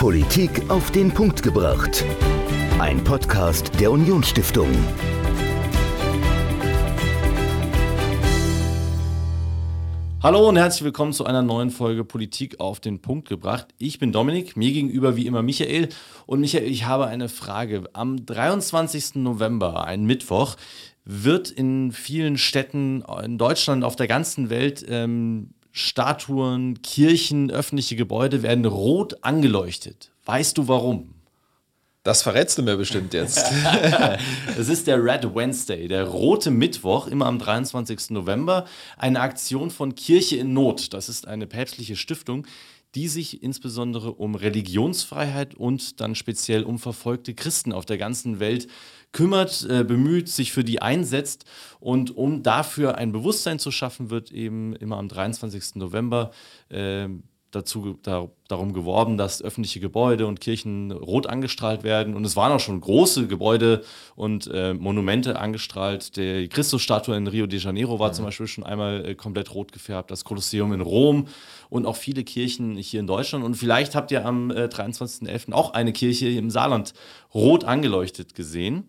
Politik auf den Punkt gebracht. Ein Podcast der Unionsstiftung. Hallo und herzlich willkommen zu einer neuen Folge Politik auf den Punkt gebracht. Ich bin Dominik, mir gegenüber wie immer Michael. Und Michael, ich habe eine Frage. Am 23. November, ein Mittwoch, wird in vielen Städten in Deutschland, auf der ganzen Welt ähm, Statuen, Kirchen, öffentliche Gebäude werden rot angeleuchtet. Weißt du warum? Das verrätst du mir bestimmt jetzt. Es ist der Red Wednesday, der rote Mittwoch, immer am 23. November. Eine Aktion von Kirche in Not. Das ist eine päpstliche Stiftung, die sich insbesondere um Religionsfreiheit und dann speziell um verfolgte Christen auf der ganzen Welt kümmert, äh, bemüht, sich für die einsetzt. Und um dafür ein Bewusstsein zu schaffen, wird eben immer am 23. November äh, dazu da, darum geworben, dass öffentliche Gebäude und Kirchen rot angestrahlt werden. Und es waren auch schon große Gebäude und äh, Monumente angestrahlt. Die Christusstatue in Rio de Janeiro war mhm. zum Beispiel schon einmal äh, komplett rot gefärbt, das Kolosseum in Rom und auch viele Kirchen hier in Deutschland. Und vielleicht habt ihr am äh, 23.11. auch eine Kirche im Saarland rot angeleuchtet gesehen.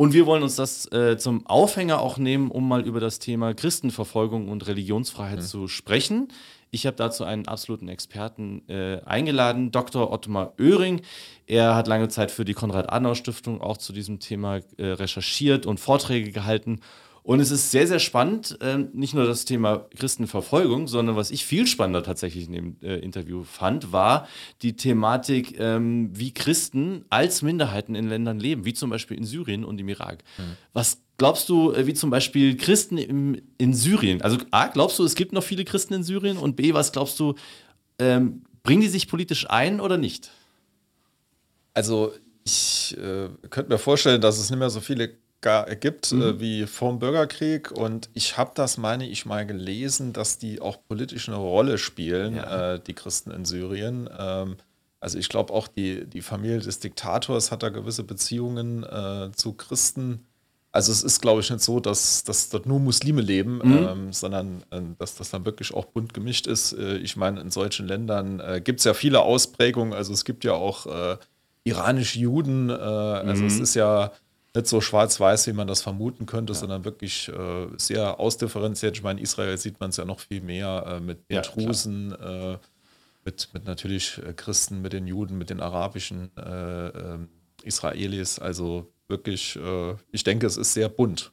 Und wir wollen uns das äh, zum Aufhänger auch nehmen, um mal über das Thema Christenverfolgung und Religionsfreiheit mhm. zu sprechen. Ich habe dazu einen absoluten Experten äh, eingeladen, Dr. Ottmar Oehring. Er hat lange Zeit für die Konrad-Adenauer-Stiftung auch zu diesem Thema äh, recherchiert und Vorträge gehalten. Und es ist sehr, sehr spannend, äh, nicht nur das Thema Christenverfolgung, sondern was ich viel spannender tatsächlich in dem äh, Interview fand, war die Thematik, ähm, wie Christen als Minderheiten in Ländern leben, wie zum Beispiel in Syrien und im Irak. Mhm. Was glaubst du, äh, wie zum Beispiel Christen im, in Syrien? Also A, glaubst du, es gibt noch viele Christen in Syrien? Und B, was glaubst du, ähm, bringen die sich politisch ein oder nicht? Also ich äh, könnte mir vorstellen, dass es nicht mehr so viele gibt mhm. äh, wie vor dem Bürgerkrieg. Und ich habe das, meine ich, mal gelesen, dass die auch politisch eine Rolle spielen, ja. äh, die Christen in Syrien. Ähm, also ich glaube auch die, die Familie des Diktators hat da gewisse Beziehungen äh, zu Christen. Also es ist, glaube ich, nicht so, dass, dass dort nur Muslime leben, mhm. ähm, sondern äh, dass das dann wirklich auch bunt gemischt ist. Äh, ich meine, in solchen Ländern äh, gibt es ja viele Ausprägungen. Also es gibt ja auch äh, iranische Juden. Äh, also mhm. es ist ja nicht so schwarz-weiß, wie man das vermuten könnte, ja. sondern wirklich äh, sehr ausdifferenziert. Ich meine, in Israel sieht man es ja noch viel mehr mit, mit ja, Drusen, mit, mit natürlich Christen, mit den Juden, mit den arabischen ähm, Israelis. Also wirklich, äh, ich denke, es ist sehr bunt.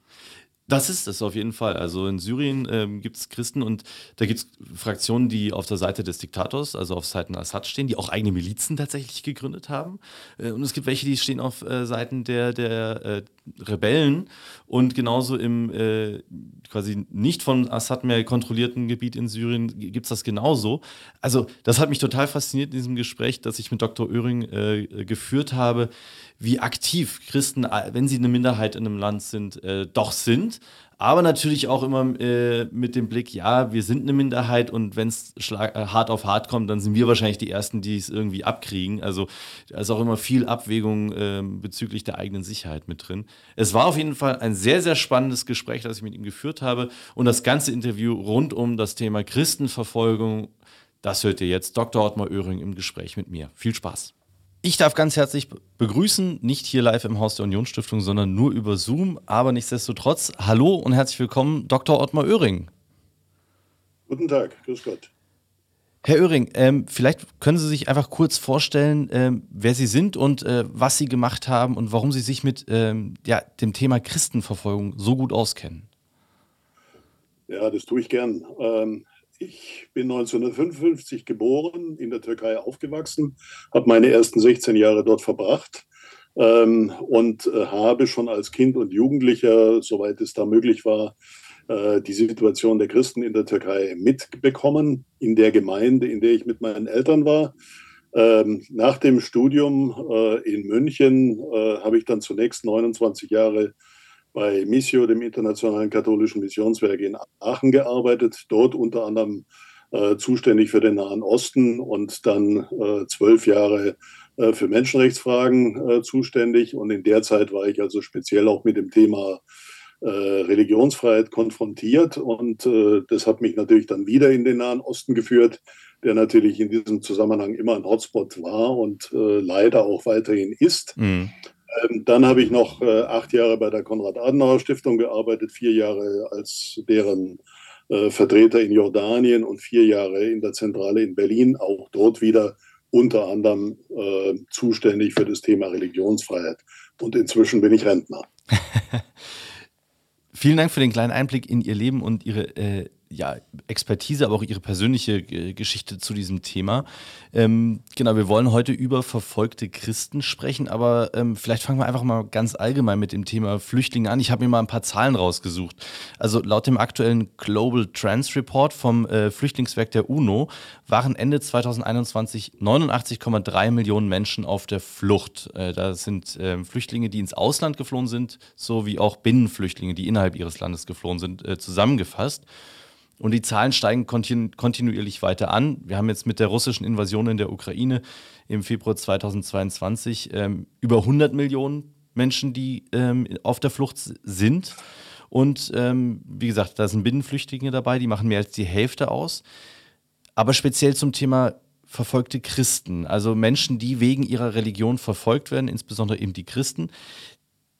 Das ist es auf jeden Fall. Also in Syrien ähm, gibt es Christen und da gibt es Fraktionen, die auf der Seite des Diktators, also auf Seiten Assad stehen, die auch eigene Milizen tatsächlich gegründet haben. Äh, und es gibt welche, die stehen auf äh, Seiten der, der äh, Rebellen und genauso im äh, quasi nicht von Assad mehr kontrollierten Gebiet in Syrien gibt es das genauso. Also das hat mich total fasziniert in diesem Gespräch, das ich mit Dr. Oehring äh, geführt habe wie aktiv Christen, äh, wenn sie eine Minderheit in einem Land sind, äh, doch sind. Aber natürlich auch immer äh, mit dem Blick, ja, wir sind eine Minderheit und wenn es äh, hart auf hart kommt, dann sind wir wahrscheinlich die Ersten, die es irgendwie abkriegen. Also da ist auch immer viel Abwägung äh, bezüglich der eigenen Sicherheit mit drin. Es war auf jeden Fall ein sehr, sehr spannendes Gespräch, das ich mit ihm geführt habe. Und das ganze Interview rund um das Thema Christenverfolgung, das hört ihr jetzt Dr. Ottmar Oehring im Gespräch mit mir. Viel Spaß. Ich darf ganz herzlich begrüßen, nicht hier live im Haus der Unionsstiftung, sondern nur über Zoom, aber nichtsdestotrotz, hallo und herzlich willkommen, Dr. Ottmar Oehring. Guten Tag, grüß Gott. Herr Oehring, ähm, vielleicht können Sie sich einfach kurz vorstellen, ähm, wer Sie sind und äh, was Sie gemacht haben und warum Sie sich mit ähm, ja, dem Thema Christenverfolgung so gut auskennen. Ja, das tue ich gern. Ich bin 1955 geboren, in der Türkei aufgewachsen, habe meine ersten 16 Jahre dort verbracht ähm, und äh, habe schon als Kind und Jugendlicher, soweit es da möglich war, äh, die Situation der Christen in der Türkei mitbekommen, in der Gemeinde, in der ich mit meinen Eltern war. Ähm, nach dem Studium äh, in München äh, habe ich dann zunächst 29 Jahre bei Missio, dem Internationalen Katholischen Missionswerk in Aachen gearbeitet, dort unter anderem äh, zuständig für den Nahen Osten und dann äh, zwölf Jahre äh, für Menschenrechtsfragen äh, zuständig. Und in der Zeit war ich also speziell auch mit dem Thema äh, Religionsfreiheit konfrontiert. Und äh, das hat mich natürlich dann wieder in den Nahen Osten geführt, der natürlich in diesem Zusammenhang immer ein Hotspot war und leider auch weiterhin ist. Mhm. Ähm, dann habe ich noch äh, acht Jahre bei der Konrad-Adenauer-Stiftung gearbeitet, vier Jahre als deren äh, Vertreter in Jordanien und vier Jahre in der Zentrale in Berlin, auch dort wieder unter anderem äh, zuständig für das Thema Religionsfreiheit. Und inzwischen bin ich Rentner. Vielen Dank für den kleinen Einblick in Ihr Leben und Ihre äh, ja, Expertise, aber auch Ihre persönliche äh, Geschichte zu diesem Thema. Ähm, genau, wir wollen heute über verfolgte Christen sprechen, aber ähm, vielleicht fangen wir einfach mal ganz allgemein mit dem Thema Flüchtlinge an. Ich habe mir mal ein paar Zahlen rausgesucht. Also laut dem aktuellen Global Trans Report vom äh, Flüchtlingswerk der UNO waren Ende 2021 89,3 Millionen Menschen auf der Flucht. Äh, da sind ähm, Flüchtlinge, die ins Ausland geflohen sind, sowie auch Binnenflüchtlinge, die innerhalb ihres Landes geflohen sind, äh, zusammengefasst. Und die Zahlen steigen kontinu kontinuierlich weiter an. Wir haben jetzt mit der russischen Invasion in der Ukraine im Februar 2022 ähm, über 100 Millionen Menschen, die ähm, auf der Flucht sind. Und ähm, wie gesagt, da sind Binnenflüchtlinge dabei, die machen mehr als die Hälfte aus. Aber speziell zum Thema verfolgte Christen, also Menschen, die wegen ihrer Religion verfolgt werden, insbesondere eben die Christen,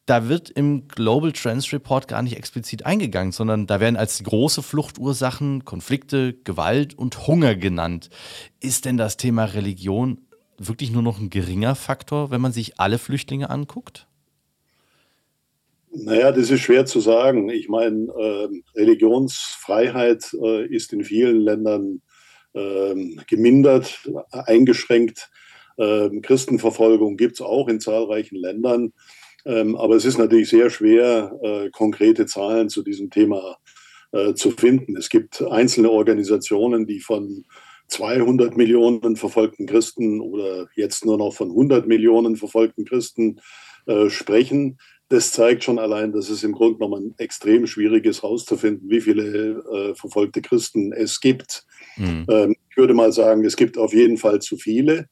da wird im Global Trends Report gar nicht explizit eingegangen, sondern da werden als große Fluchtursachen Konflikte, Gewalt und Hunger genannt. Ist denn das Thema Religion wirklich nur noch ein geringer Faktor, wenn man sich alle Flüchtlinge anguckt? Naja, das ist schwer zu sagen. Ich meine, äh, Religionsfreiheit äh, ist in vielen Ländern äh, gemindert, eingeschränkt. Ähm, Christenverfolgung gibt es auch in zahlreichen Ländern. Ähm, aber es ist natürlich sehr schwer, äh, konkrete Zahlen zu diesem Thema äh, zu finden. Es gibt einzelne Organisationen, die von 200 Millionen verfolgten Christen oder jetzt nur noch von 100 Millionen verfolgten Christen äh, sprechen. Das zeigt schon allein, dass es im Grunde genommen extrem schwierig ist, herauszufinden, wie viele äh, verfolgte Christen es gibt. Mhm. Ähm, ich würde mal sagen, es gibt auf jeden Fall zu viele.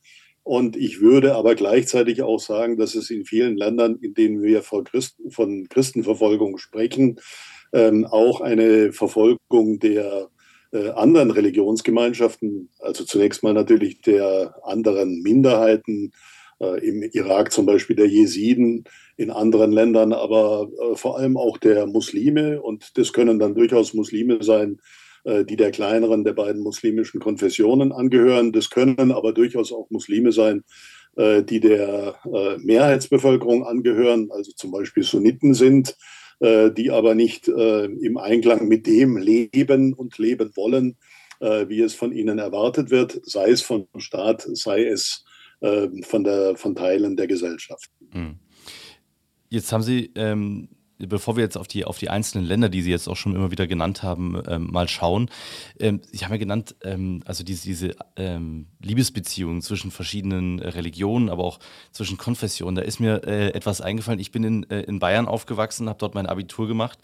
Und ich würde aber gleichzeitig auch sagen, dass es in vielen Ländern, in denen wir von, Christen, von Christenverfolgung sprechen, ähm, auch eine Verfolgung der äh, anderen Religionsgemeinschaften, also zunächst mal natürlich der anderen Minderheiten, äh, im Irak zum Beispiel der Jesiden, in anderen Ländern aber äh, vor allem auch der Muslime. Und das können dann durchaus Muslime sein, die der kleineren der beiden muslimischen Konfessionen angehören. Das können aber durchaus auch Muslime sein, äh, die der äh, Mehrheitsbevölkerung angehören, also zum Beispiel Sunniten sind, die aber nicht im Einklang mit dem leben und leben wollen, wie es von ihnen erwartet wird, sei es vom Staat, sei es von, der, von Teilen der Gesellschaft. Hm. Jetzt haben Sie ähm, bevor wir jetzt auf die, auf die einzelnen Länder, die Sie jetzt auch schon immer wieder genannt haben, ähm, mal schauen. Ähm, ich habe ja genannt, ähm, also diese, diese ähm, Liebesbeziehungen zwischen verschiedenen äh, Religionen, aber auch zwischen Konfessionen. Da ist mir äh, etwas eingefallen. Ich bin in, äh, in Bayern aufgewachsen, habe dort mein Abitur gemacht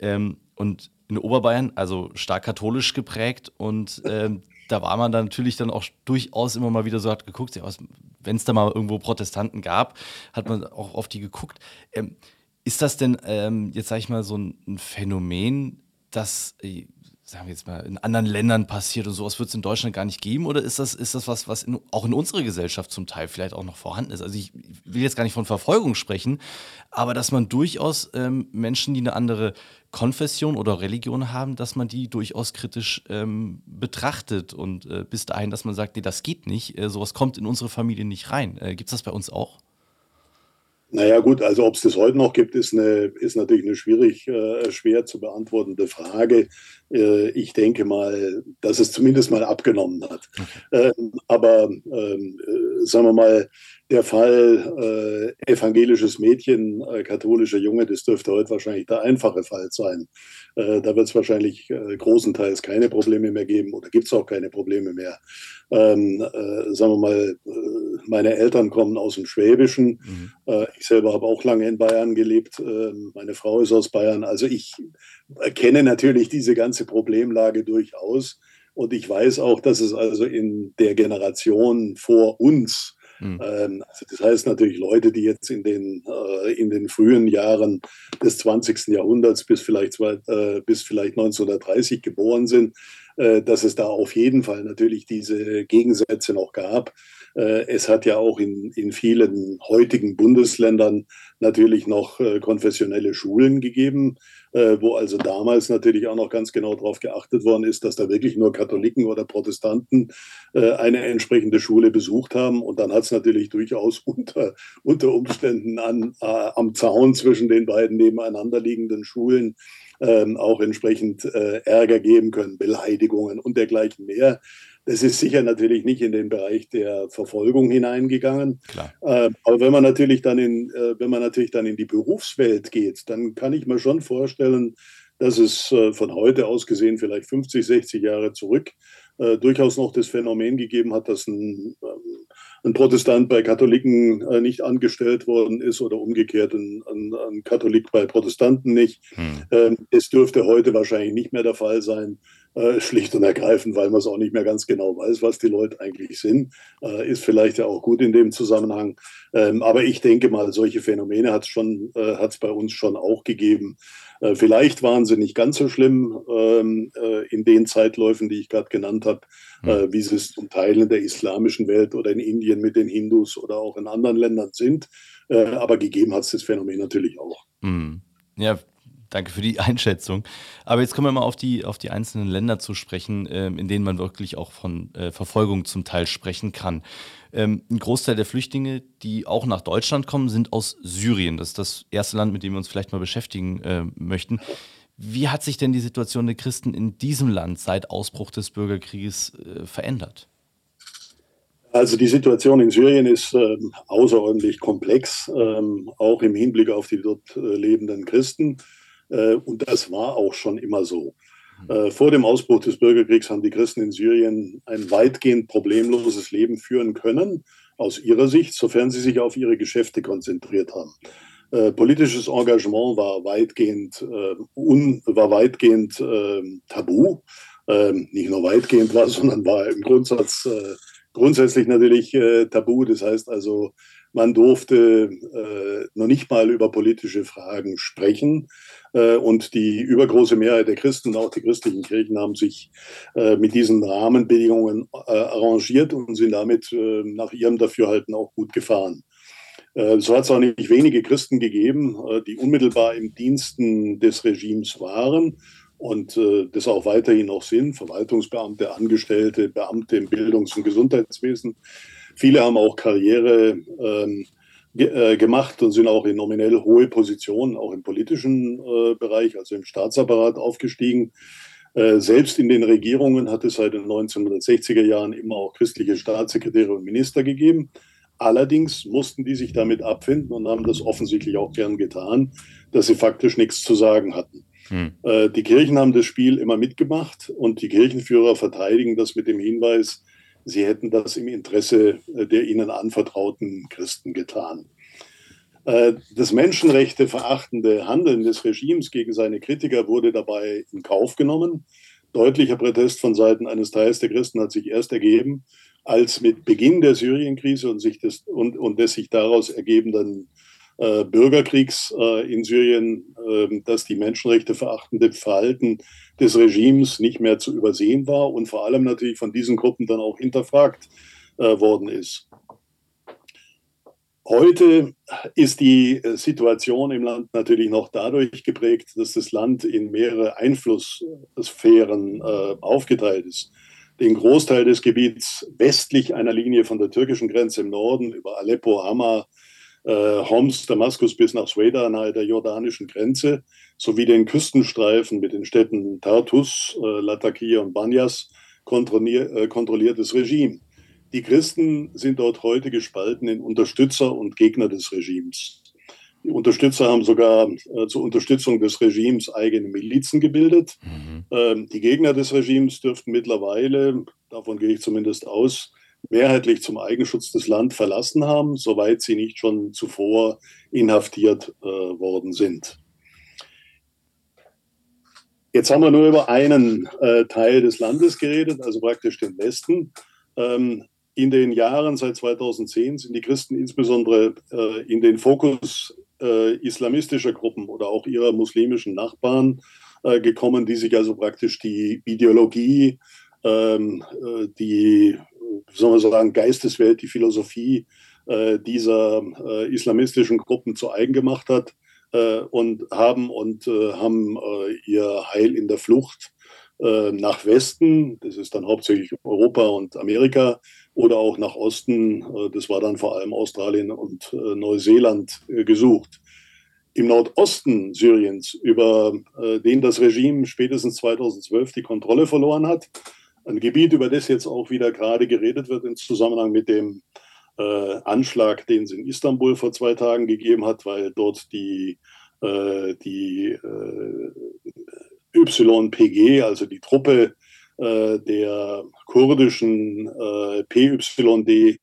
ähm, und in Oberbayern, also stark katholisch geprägt und ähm, da war man dann natürlich dann auch durchaus immer mal wieder so hat geguckt, wenn es da mal irgendwo Protestanten gab, hat man auch auf die geguckt. Ist das denn ähm, jetzt, sage ich mal, so ein, ein Phänomen, das, äh, sagen wir jetzt mal, in anderen Ländern passiert und sowas wird es in Deutschland gar nicht geben? Oder ist das, ist das was, was in, auch in unserer Gesellschaft zum Teil vielleicht auch noch vorhanden ist? Also ich will jetzt gar nicht von Verfolgung sprechen, aber dass man durchaus ähm, Menschen, die eine andere Konfession oder Religion haben, dass man die durchaus kritisch ähm, betrachtet und äh, bis dahin, dass man sagt, nee, das geht nicht, äh, sowas kommt in unsere Familie nicht rein. Äh, Gibt es das bei uns auch? Naja gut, also ob es das heute noch gibt, ist, eine, ist natürlich eine schwierig, äh, schwer zu beantwortende Frage. Äh, ich denke mal, dass es zumindest mal abgenommen hat. Okay. Ähm, aber ähm, äh, sagen wir mal, der Fall äh, evangelisches Mädchen, äh, katholischer Junge, das dürfte heute wahrscheinlich der einfache Fall sein. Äh, da wird es wahrscheinlich äh, großenteils keine Probleme mehr geben oder gibt es auch keine Probleme mehr. Ähm, äh, sagen wir mal, äh, meine Eltern kommen aus dem Schwäbischen. Mhm. ich selber habe auch lange in Bayern gelebt. Meine Frau ist aus Bayern. Also ich kenne natürlich diese ganze Problemlage durchaus. Und ich weiß auch, dass es also in der Generation vor uns Mhm. Ähm, also das heißt natürlich Leute, die jetzt in den, äh, in den frühen Jahren des 20. Jahrhunderts bis vielleicht, äh, bis vielleicht 1930 geboren sind, äh, dass es da auf jeden Fall natürlich diese Gegensätze noch gab. Äh, es hat ja auch in, in vielen heutigen Bundesländern natürlich noch äh, konfessionelle Schulen gegeben, wo also damals natürlich auch noch ganz genau darauf geachtet worden ist, dass da wirklich nur Katholiken oder Protestanten eine entsprechende Schule besucht haben. Und dann hat es natürlich durchaus unter, unter Umständen an, am Zaun zwischen den beiden nebeneinander liegenden Schulen ähm, auch entsprechend äh, Ärger geben können, Beleidigungen und dergleichen mehr. Das ist sicher natürlich nicht in den Bereich der Verfolgung hineingegangen. Äh, aber wenn man natürlich dann in, äh, wenn man natürlich dann in die Berufswelt geht, dann kann ich mir schon vorstellen, dass es äh, von heute aus gesehen vielleicht 50, 60 Jahre zurück äh, durchaus noch das Phänomen gegeben hat, dass ein, ähm, ein Protestant bei Katholiken äh, nicht angestellt worden ist oder umgekehrt ein, ein, ein Katholik bei Protestanten nicht. Hm. Ähm, es dürfte heute wahrscheinlich nicht mehr der Fall sein. Äh, schlicht und ergreifend, weil man es auch nicht mehr ganz genau weiß, was die Leute eigentlich sind. Äh, ist vielleicht ja auch gut in dem Zusammenhang. Ähm, aber ich denke mal, solche Phänomene hat es äh, bei uns schon auch gegeben. Äh, vielleicht waren sie nicht ganz so schlimm ähm, äh, in den Zeitläufen, die ich gerade genannt habe, mhm. wie sie es zum Teil in der islamischen Welt oder in Indien mit den Hindus oder auch in anderen Ländern sind. aber gegeben hat es das Phänomen natürlich auch. Mhm. Ja, Danke für die Einschätzung. Aber jetzt kommen wir mal auf die, auf die einzelnen Länder zu sprechen, ähm, in denen man wirklich auch von äh, Verfolgung zum Teil sprechen kann. Ähm, ein Großteil der Flüchtlinge, die auch nach Deutschland kommen, sind aus Syrien. Das ist das erste Land, mit dem wir uns vielleicht mal beschäftigen äh, möchten. Wie hat sich denn die Situation der Christen in diesem Land seit Ausbruch des Bürgerkrieges äh, verändert? Also die Situation in Syrien ist äh, außerordentlich komplex, ähm, auch im Hinblick auf die dort äh, lebenden Christen. Äh, und das war auch schon immer so. Äh, vor dem Ausbruch des Bürgerkriegs haben die Christen in Syrien ein weitgehend problemloses Leben führen können, aus ihrer Sicht, sofern sie sich auf ihre Geschäfte konzentriert haben. Äh, politisches Engagement war weitgehend, äh, un, war weitgehend äh, tabu. Ähm, nicht nur weitgehend war, sondern war im Grundsatz äh, grundsätzlich natürlich tabu. Das heißt also, man durfte noch nicht mal über politische Fragen sprechen. Äh, und die übergroße Mehrheit der Christen auch die christlichen Kirchen haben sich äh, mit diesen Rahmenbedingungen äh, arrangiert und sind damit nach ihrem Dafürhalten auch gut gefahren. So hat es auch nicht wenige Christen gegeben, die unmittelbar im Diensten des Regimes waren und das auch weiterhin noch sind, Verwaltungsbeamte, Angestellte, Beamte im Bildungs- und Gesundheitswesen Viele haben auch Karriere ähm, ge äh, gemacht und sind auch in nominell hohe Positionen, auch im politischen äh, Bereich, also im Staatsapparat aufgestiegen. Äh, selbst in den Regierungen hat es seit den 1960er Jahren immer auch christliche Staatssekretäre und Minister gegeben. Allerdings mussten die sich damit abfinden und haben das offensichtlich auch gern getan, dass sie faktisch nichts zu sagen hatten. Hm. Äh, die Kirchen haben das Spiel immer mitgemacht und die Kirchenführer verteidigen das mit dem Hinweis, sie hätten das im Interesse äh, der ihnen anvertrauten Christen getan. Äh, das Menschenrechte verachtende Handeln des Regimes gegen seine Kritiker wurde dabei in Kauf genommen. Deutlicher Protest von Seiten eines Teils der Christen hat sich erst ergeben, als mit Beginn der Syrienkrise und, sich des, und, und des sich daraus ergebenden Bürgerkriegs äh, in Syrien, äh, dass die Menschenrechte verachtende Verhalten des Regimes nicht mehr zu übersehen war und vor allem natürlich von diesen Gruppen dann auch hinterfragt äh, worden ist. Heute ist die äh, Situation im Land natürlich noch dadurch geprägt, dass das Land in mehrere Einflusssphären äh, aufgeteilt ist. Den Großteil des Gebiets westlich einer Linie von der türkischen Grenze im Norden über Aleppo, Hama, äh, Homs, Damaskus bis nach Sueda nahe der jordanischen Grenze, sowie den Küstenstreifen mit den Städten Tartus, äh, Latakia und Banyas kontrollier, äh, kontrolliertes Regime. Die Christen sind dort heute gespalten in Unterstützer und Gegner des Regimes. Die Unterstützer haben sogar äh, zur Unterstützung des Regimes eigene Milizen gebildet. Mhm. Ähm, die Gegner des Regimes dürften mittlerweile, davon gehe ich zumindest aus, mehrheitlich zum Eigenschutz des Land verlassen haben, soweit sie nicht schon zuvor inhaftiert äh, worden sind. Jetzt haben wir nur über einen äh, Teil des Landes geredet, also praktisch den Westen. Ähm, in den Jahren seit 2010 sind die Christen insbesondere äh, in den Fokus äh, islamistischer Gruppen oder auch ihrer muslimischen Nachbarn äh, gekommen, die sich also praktisch die Ideologie, ähm, äh, die, soll man sagen, Geisteswelt, die Philosophie äh, dieser äh, islamistischen Gruppen zu eigen gemacht hat und haben und haben ihr Heil in der Flucht nach Westen, das ist dann hauptsächlich Europa und Amerika, oder auch nach Osten, das war dann vor allem Australien und Neuseeland gesucht im Nordosten Syriens, über äh, den das Regime spätestens 2012 die Kontrolle verloren hat. Ein Gebiet, über das jetzt auch wieder gerade geredet wird im Zusammenhang mit dem äh, Anschlag, den es in Istanbul vor zwei Tagen gegeben hat, weil dort die, äh, die äh, YPG, also die Truppe äh, der kurdischen äh, PYD,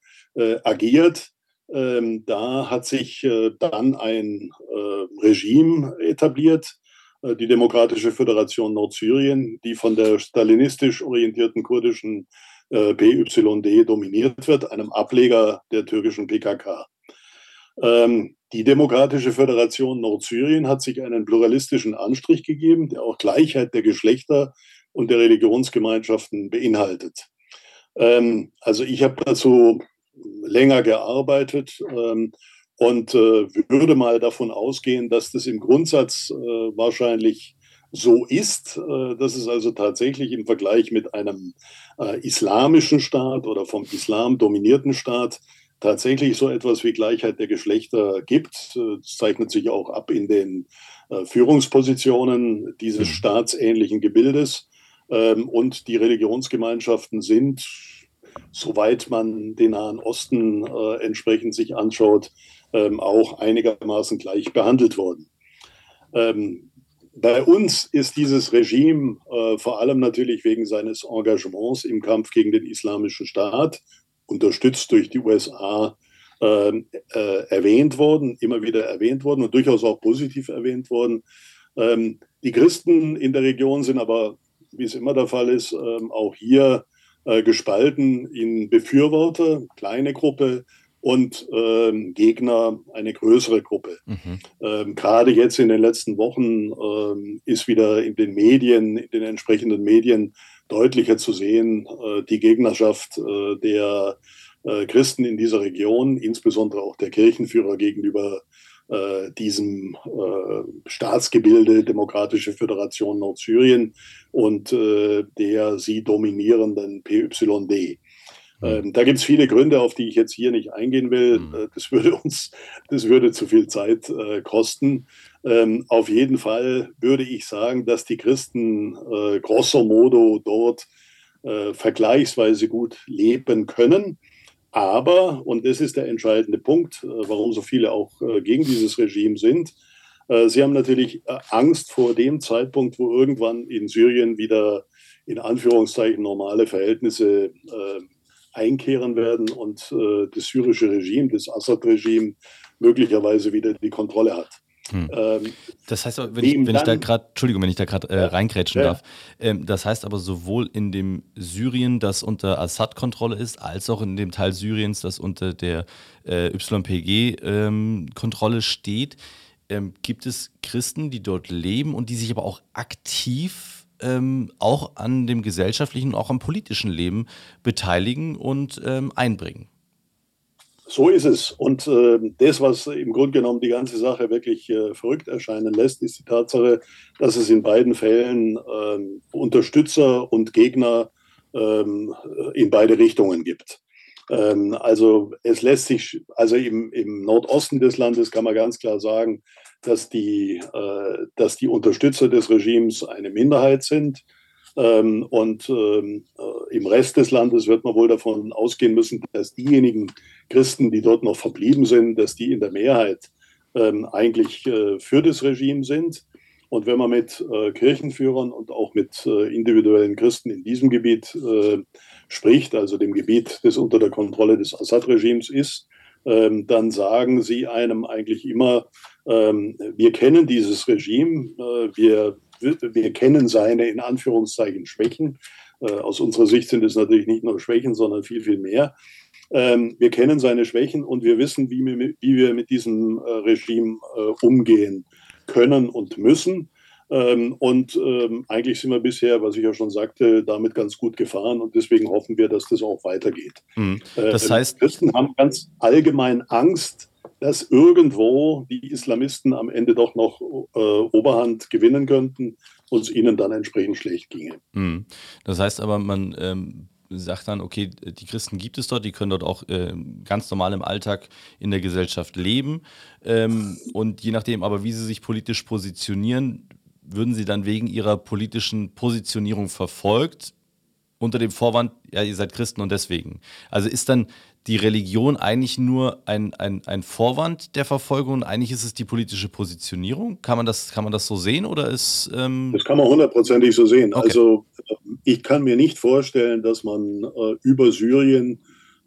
agiert. Ähm, da hat sich äh, dann ein äh, Regime etabliert, äh, die Demokratische Föderation Nordsyrien, die von der stalinistisch orientierten kurdischen äh, PYD dominiert wird, einem Ableger der türkischen PKK. Ähm, die Demokratische Föderation Nordsyrien hat sich einen pluralistischen Anstrich gegeben, der auch Gleichheit der Geschlechter und der Religionsgemeinschaften beinhaltet. Ähm, also ich habe dazu länger gearbeitet ähm, und äh, würde mal davon ausgehen, dass das im Grundsatz äh, wahrscheinlich so ist, äh, dass es also tatsächlich im Vergleich mit einem äh, islamischen Staat oder vom Islam dominierten Staat tatsächlich so etwas wie Gleichheit der Geschlechter gibt. Äh, das zeichnet sich auch ab in den Führungspositionen dieses mhm. staatsähnlichen Gebildes. Ähm, und die Religionsgemeinschaften sind soweit man den Nahen Osten entsprechend sich anschaut, ähm, auch einigermaßen gleich behandelt worden. Ähm, bei uns ist dieses Regime äh, vor allem natürlich wegen seines Engagements im Kampf gegen den Islamischen Staat, unterstützt durch die USA, äh, äh, erwähnt worden, immer wieder erwähnt worden und durchaus auch positiv erwähnt worden. Ähm, die Christen in der Region sind aber, wie es immer der Fall ist, ähm, auch hier äh, gespalten in Befürworter, kleine Gruppe, und ähm, Gegner eine größere Gruppe. Mhm. Ähm, Gerade jetzt in den letzten Wochen ähm, ist wieder in den Medien, in den entsprechenden Medien deutlicher zu sehen, äh, die Gegnerschaft äh, der äh, Christen in dieser Region, insbesondere auch der Kirchenführer gegenüber äh, diesem äh, Staatsgebilde Demokratische Föderation Nordsyrien und äh, der sie dominierenden PYD. Ähm, da gibt es viele Gründe, auf die ich jetzt hier nicht eingehen will. Mhm. Äh, das würde uns, das würde zu viel Zeit äh, kosten. Ähm, auf jeden Fall würde ich sagen, dass die Christen äh, grosso modo dort äh, vergleichsweise gut leben können. Aber, und das ist der entscheidende Punkt, äh, warum so viele auch äh, gegen dieses Regime sind, äh, sie haben natürlich Angst vor dem Zeitpunkt, wo irgendwann in Syrien wieder in Anführungszeichen normale Verhältnisse einkehren werden und das syrische Regime, das Assad-Regime möglicherweise wieder die Kontrolle hat. Hm. Ähm, das heißt, wenn ich, wenn ich da gerade, Entschuldigung, wenn ich da gerade äh, reingrätschen ja. darf, ähm, das heißt aber sowohl in dem Syrien, das unter Assad-Kontrolle ist, als auch in dem Teil Syriens, das unter der äh, YPG-Kontrolle ähm, steht, ähm, gibt es Christen, die dort leben und die sich aber auch aktiv ähm, auch an dem gesellschaftlichen, auch am politischen Leben beteiligen und ähm, einbringen. So ist es. Und äh, das, was im Grunde genommen die ganze Sache wirklich äh, verrückt erscheinen lässt, ist die Tatsache, dass es in beiden Fällen äh, Unterstützer und Gegner ähm, in beide Richtungen gibt. Ähm, also es lässt sich, also im, im, Nordosten des Landes kann man ganz klar sagen, dass die, äh, dass die Unterstützer des Regimes eine Minderheit sind. Ähm, und ähm, äh, im Rest des Landes wird man wohl davon ausgehen müssen, dass diejenigen Christen, die dort noch verblieben sind, dass die in der Mehrheit ähm, eigentlich äh, für das Regime sind. Und wenn man mit äh, Kirchenführern und auch mit äh, individuellen Christen in diesem Gebiet äh, spricht, also dem Gebiet, das unter der Kontrolle des Assad-Regimes ist, ähm, dann sagen sie einem eigentlich immer, ähm, wir kennen dieses Regime, äh, wir wir kennen seine in Anführungszeichen Schwächen, Äh, aus unserer Sicht sind es natürlich nicht nur Schwächen, sondern viel, viel mehr. Ähm, wir kennen seine Schwächen und wir wissen, wie wir, wie wir mit diesem äh, Regime äh, umgehen können und müssen. Ähm, und ähm, eigentlich sind wir bisher, was ich ja schon sagte, damit ganz gut gefahren und deswegen hoffen wir, dass das auch weitergeht. Mhm. Das heißt, die Christen haben ganz allgemein Angst, dass irgendwo die Islamisten am Ende doch noch äh, Oberhand gewinnen könnten und es ihnen dann entsprechend schlecht ginge. Mhm. Das heißt aber, man ähm, sagt dann, okay, die Christen gibt es dort, die können dort auch äh, ganz normal im Alltag in der Gesellschaft leben. Ähm, und je nachdem aber, wie sie sich politisch positionieren, würden sie dann wegen ihrer politischen Positionierung verfolgt, unter dem Vorwand, ja, ihr seid Christen und deswegen. Also ist dann die Religion eigentlich nur ein, ein, ein Vorwand der Verfolgung und eigentlich ist es die politische Positionierung? Kann man das, kann man das so sehen oder ist. Ähm das kann man hundertprozentig so sehen. Okay. Also ich kann mir nicht vorstellen, dass man äh, über Syrien,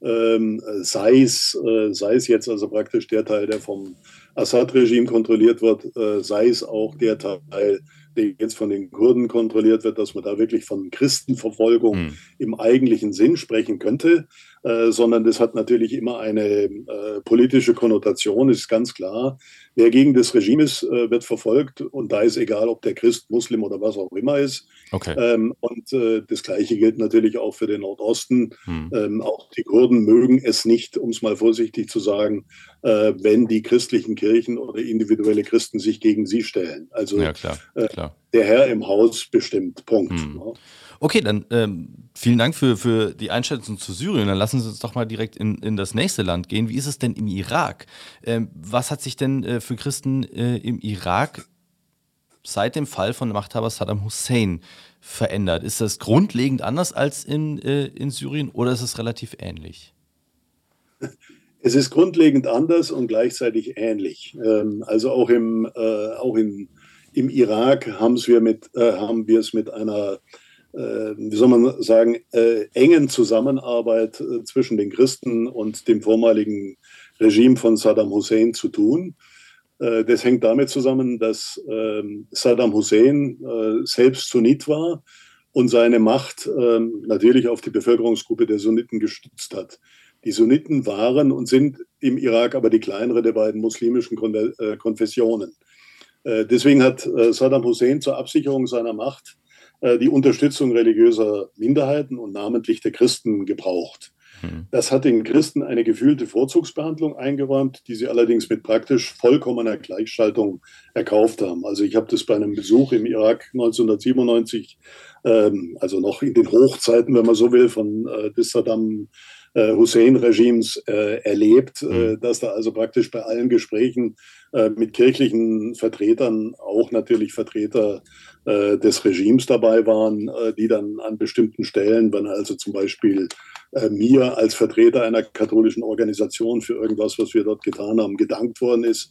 ähm, sei, es, äh, sei es jetzt also praktisch der Teil, der vom Assad-Regime kontrolliert wird, äh, sei es auch der Teil, der jetzt von den Kurden kontrolliert wird, dass man da wirklich von Christenverfolgung mhm. im eigentlichen Sinn sprechen könnte. Äh, sondern das hat natürlich immer eine äh, politische Konnotation, ist ganz klar. Wer gegen das Regime ist, äh, wird verfolgt und da ist egal, ob der Christ, Muslim oder was auch immer ist. Okay. Ähm, und äh, das Gleiche gilt natürlich auch für den Nordosten. Hm. Ähm, auch die Kurden mögen es nicht, um es mal vorsichtig zu sagen, äh, wenn die christlichen Kirchen oder individuelle Christen sich gegen sie stellen. Also ja, klar, klar. der Herr im Haus bestimmt. Punkt. Hm. Ja. Okay, dann ähm, vielen Dank für, für die Einschätzung zu Syrien. Dann lassen Sie uns doch mal direkt in, in das nächste Land gehen. Wie ist es denn im Irak? Ähm, was hat sich denn äh, für Christen äh, im Irak seit dem Fall von Machthaber Saddam Hussein verändert? Ist das grundlegend anders als in, äh, in Syrien oder ist es relativ ähnlich? Es ist grundlegend anders und gleichzeitig ähnlich. Ähm, also auch im, äh, auch in, im Irak haben wir, mit, äh, haben wir es mit einer wie soll man sagen, äh, engen Zusammenarbeit äh, zwischen den Christen und dem vormaligen Regime von Saddam Hussein zu tun. Das hängt damit zusammen, dass ähm, Saddam Hussein selbst Sunnit war und seine Macht ähm, natürlich auf die Bevölkerungsgruppe der Sunniten gestützt hat. Die Sunniten waren und sind im Irak aber die kleinere der beiden muslimischen Konfessionen. Deswegen hat Saddam Hussein zur Absicherung seiner Macht äh, die Unterstützung religiöser Minderheiten und namentlich der Christen gebraucht. Hm. Das hat den Christen eine gefühlte Vorzugsbehandlung eingeräumt, die sie allerdings mit praktisch vollkommener Gleichschaltung erkauft haben. Also ich habe das bei einem Besuch im Irak 1997, ähm, also noch in den Hochzeiten, wenn man so will, von äh, des Saddam äh, Hussein-Regimes äh, erlebt, äh, hm. dass da also praktisch bei allen Gesprächen äh, mit kirchlichen Vertretern auch natürlich Vertreter äh, des Regimes dabei waren, äh, die dann an bestimmten Stellen, wenn also zum Beispiel äh, mir als Vertreter einer katholischen Organisation für irgendwas, was wir dort getan haben, gedankt worden ist,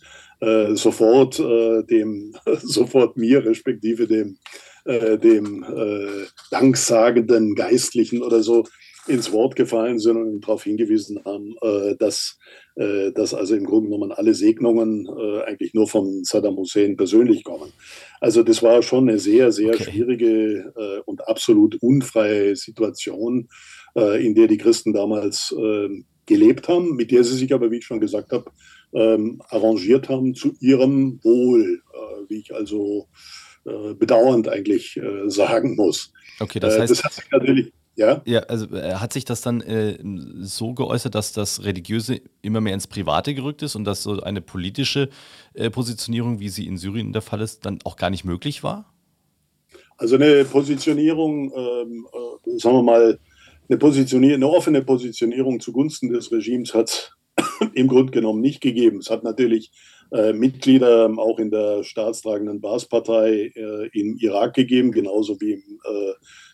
sofort dem, sofort mir respektive dem, dem danksagenden Geistlichen oder so ins Wort gefallen sind und darauf hingewiesen haben, dass äh, dass also im Grunde genommen alle Segnungen äh, eigentlich nur von Saddam Hussein persönlich kommen. Also das war schon eine sehr, sehr okay. schwierige äh, und absolut unfreie Situation, in der die Christen damals ähm, gelebt haben, mit der sie sich aber, wie ich schon gesagt habe, ähm, arrangiert haben zu ihrem Wohl, wie ich also bedauernd eigentlich sagen muss. Okay, das heißt, das hat sich natürlich ja? Ja, also äh, hat sich das dann äh, so geäußert, dass das Religiöse immer mehr ins Private gerückt ist und dass so eine politische äh, Positionierung, wie sie in Syrien der Fall ist, dann auch gar nicht möglich war? Also eine Positionierung, ähm, äh, sagen wir mal, eine, Positionier eine offene Positionierung zugunsten des Regimes hat es im Grunde genommen nicht gegeben. Es hat natürlich äh, Mitglieder auch in der staatstragenden Baas-Partei äh, im Irak gegeben, genauso wie im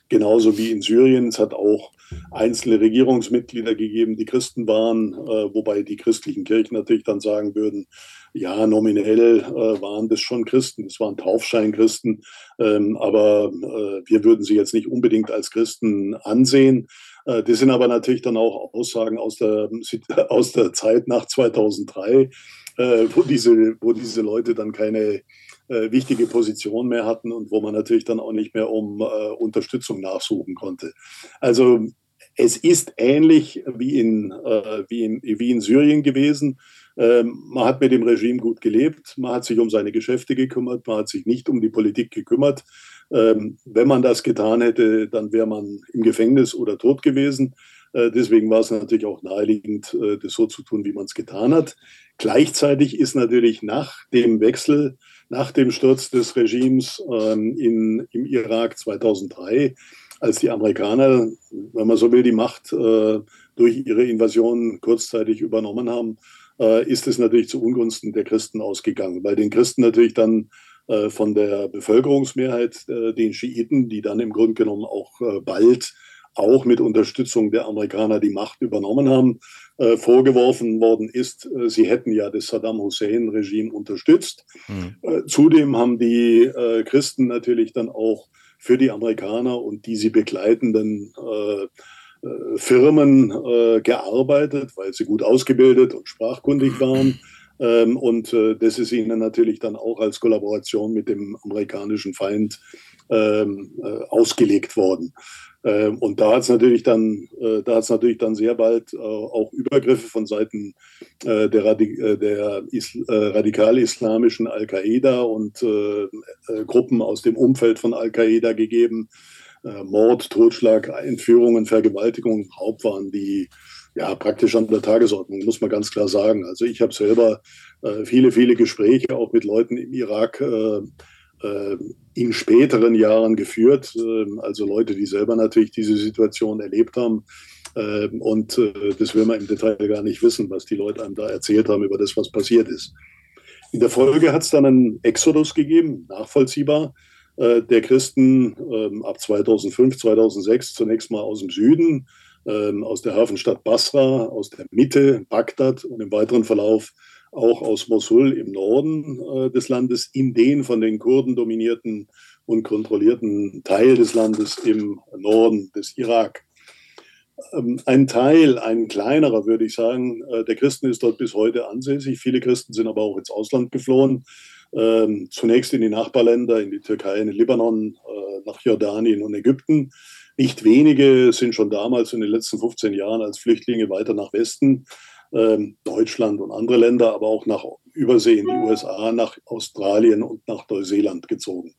genauso wie in Syrien. Es hat auch einzelne Regierungsmitglieder gegeben, die Christen waren, äh, wobei die christlichen Kirchen natürlich dann sagen würden, ja, nominell äh, waren das schon Christen, das waren Taufscheinchristen, ähm, aber äh, wir würden sie jetzt nicht unbedingt als Christen ansehen. Äh, das sind aber natürlich dann auch Aussagen aus der, aus der Zeit nach 2003, äh, wo, diese, wo diese Leute dann keine äh, wichtige Position mehr hatten und wo man natürlich dann auch nicht mehr um äh, Unterstützung nachsuchen konnte. Also es ist ähnlich wie in, äh, wie in, wie in Syrien gewesen. Ähm, man hat mit dem Regime gut gelebt, man hat sich um seine Geschäfte gekümmert, man hat sich nicht um die Politik gekümmert. Ähm, wenn man das getan hätte, dann wäre man im Gefängnis oder tot gewesen. Äh, deswegen war es natürlich auch naheliegend, äh, das so zu tun, wie man es getan hat. Gleichzeitig ist natürlich nach dem Wechsel, nach dem Sturz des Regimes ähm, in, im Irak 2003, als die Amerikaner, wenn man so will, die Macht äh, durch ihre Invasion kurzzeitig übernommen haben, äh, ist es natürlich zu Ungunsten der Christen ausgegangen, weil den Christen natürlich dann äh, von der Bevölkerungsmehrheit, äh, den Schiiten, die dann im Grunde genommen auch äh, bald auch mit Unterstützung der Amerikaner die Macht übernommen haben, äh, vorgeworfen worden ist, äh, sie hätten ja das Saddam Hussein-Regime unterstützt. Mhm. Äh, zudem haben die äh, Christen natürlich dann auch für die Amerikaner und die sie begleitenden äh, äh, Firmen gearbeitet, weil sie gut ausgebildet und sprachkundig waren. Ähm, und das ist ihnen natürlich dann auch als Kollaboration mit dem amerikanischen Feind ähm, ausgelegt worden. Ähm, und da hat es natürlich dann, äh, da natürlich dann sehr bald äh, auch Übergriffe von Seiten äh, der, Radik der radikal-islamischen Al-Qaida und Gruppen aus dem Umfeld von Al-Qaida gegeben. Mord, Totschlag, Entführungen, Vergewaltigungen, Raub waren die ja praktisch an der Tagesordnung, muss man ganz klar sagen. Also ich habe selber viele, viele Gespräche auch mit Leuten im Irak äh, in späteren Jahren geführt, ähm, also Leute, die selber natürlich diese Situation erlebt haben. Ähm, und äh, das will man im Detail gar nicht wissen, was die Leute einem da erzählt haben über das, was passiert ist. In der Folge hat es dann einen Exodus gegeben, nachvollziehbar, äh, der Christen ähm, ab 2005, 2006 zunächst mal aus dem Süden, aus der Hafenstadt Basra, aus der Mitte, Bagdad und im weiteren Verlauf auch aus Mosul im Norden äh, des Landes in den von den Kurden dominierten und kontrollierten Teil des Landes im Norden des Irak. Ähm, ein Teil, ein kleinerer, würde ich sagen, äh, der Christen ist dort bis heute ansässig. Viele Christen sind aber auch ins Ausland geflohen. Ähm, zunächst in die Nachbarländer, in die Türkei, in den Libanon, äh, nach Jordanien und Ägypten. Nicht wenige sind schon damals in den letzten 15 Jahren als Flüchtlinge weiter nach Westen Deutschland und andere Länder, aber auch nach Übersee in die USA, nach Australien und nach Neuseeland gezogen.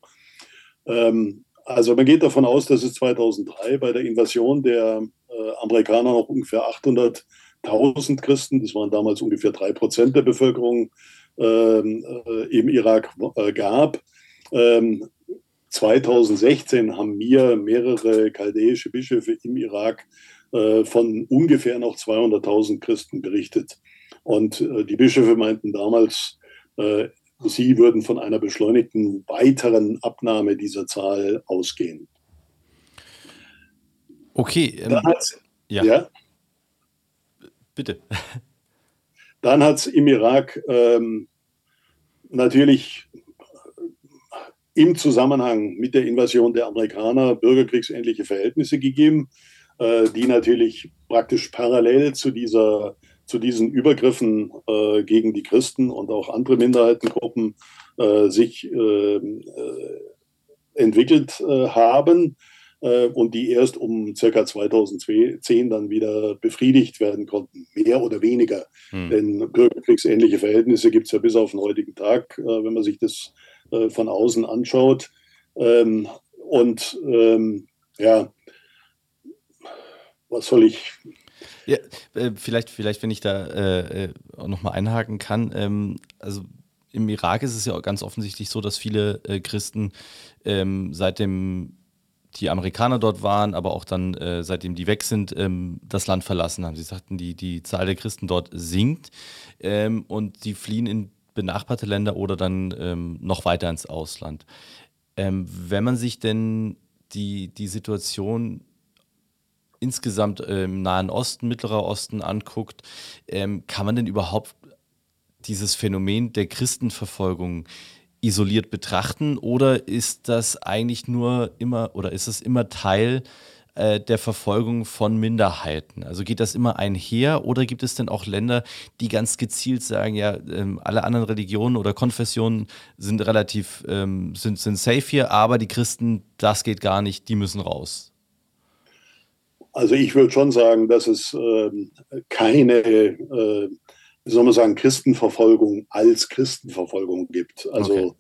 Ähm, also man geht davon aus, dass es 2003 bei der Invasion der äh, Amerikaner noch ungefähr 800.000 Christen, das waren damals ungefähr drei Prozent der Bevölkerung, ähm, äh, im Irak äh, gab. 2016 haben mir mehrere chaldäische Bischöfe im Irak äh, von ungefähr noch 200.000 Christen berichtet. Und äh, die Bischöfe meinten damals, äh, sie würden von einer beschleunigten weiteren Abnahme dieser Zahl ausgehen. Okay. Ähm, ja. ja. Bitte. Dann hat es im Irak ähm, natürlich im Zusammenhang mit der Invasion der Amerikaner bürgerkriegsähnliche Verhältnisse gegeben. Äh, die natürlich praktisch parallel zu, dieser, zu diesen Übergriffen äh, gegen die Christen und auch andere Minderheitengruppen äh, sich ähm, entwickelt haben und die erst um circa 2010 dann wieder befriedigt werden konnten, mehr oder weniger. Hm. Denn bürgerkriegsähnliche Verhältnisse gibt es ja bis auf den heutigen Tag, wenn man sich das von außen anschaut. Ähm, und ähm, ja, was soll ich? Ja, äh, vielleicht, vielleicht, wenn ich da äh, äh auch nochmal einhaken kann. Ähm, also im Irak ist es ja auch ganz offensichtlich so, dass viele äh, Christen ähm, seitdem die Amerikaner dort waren, aber auch dann, äh, seitdem die weg sind, ähm, das Land verlassen haben. Sie sagten, die, die Zahl der Christen dort sinkt ähm, und sie fliehen in benachbarte Länder oder dann ähm, noch weiter ins Ausland. Ähm, wenn man sich denn die, die Situation insgesamt äh, im Nahen Osten, Mittlerer Osten anguckt, ähm, kann man denn überhaupt dieses Phänomen der Christenverfolgung isoliert betrachten oder ist das eigentlich nur immer oder ist es immer Teil äh, der Verfolgung von Minderheiten? Also geht das immer einher oder gibt es denn auch Länder, die ganz gezielt sagen, ja, ähm, alle anderen Religionen oder Konfessionen sind relativ, ähm, sind, sind safe hier, aber die Christen, das geht gar nicht, die müssen raus? Also ich würde schon sagen, dass es ähm, keine, äh, wie soll man sagen, Christenverfolgung als Christenverfolgung gibt. Also okay.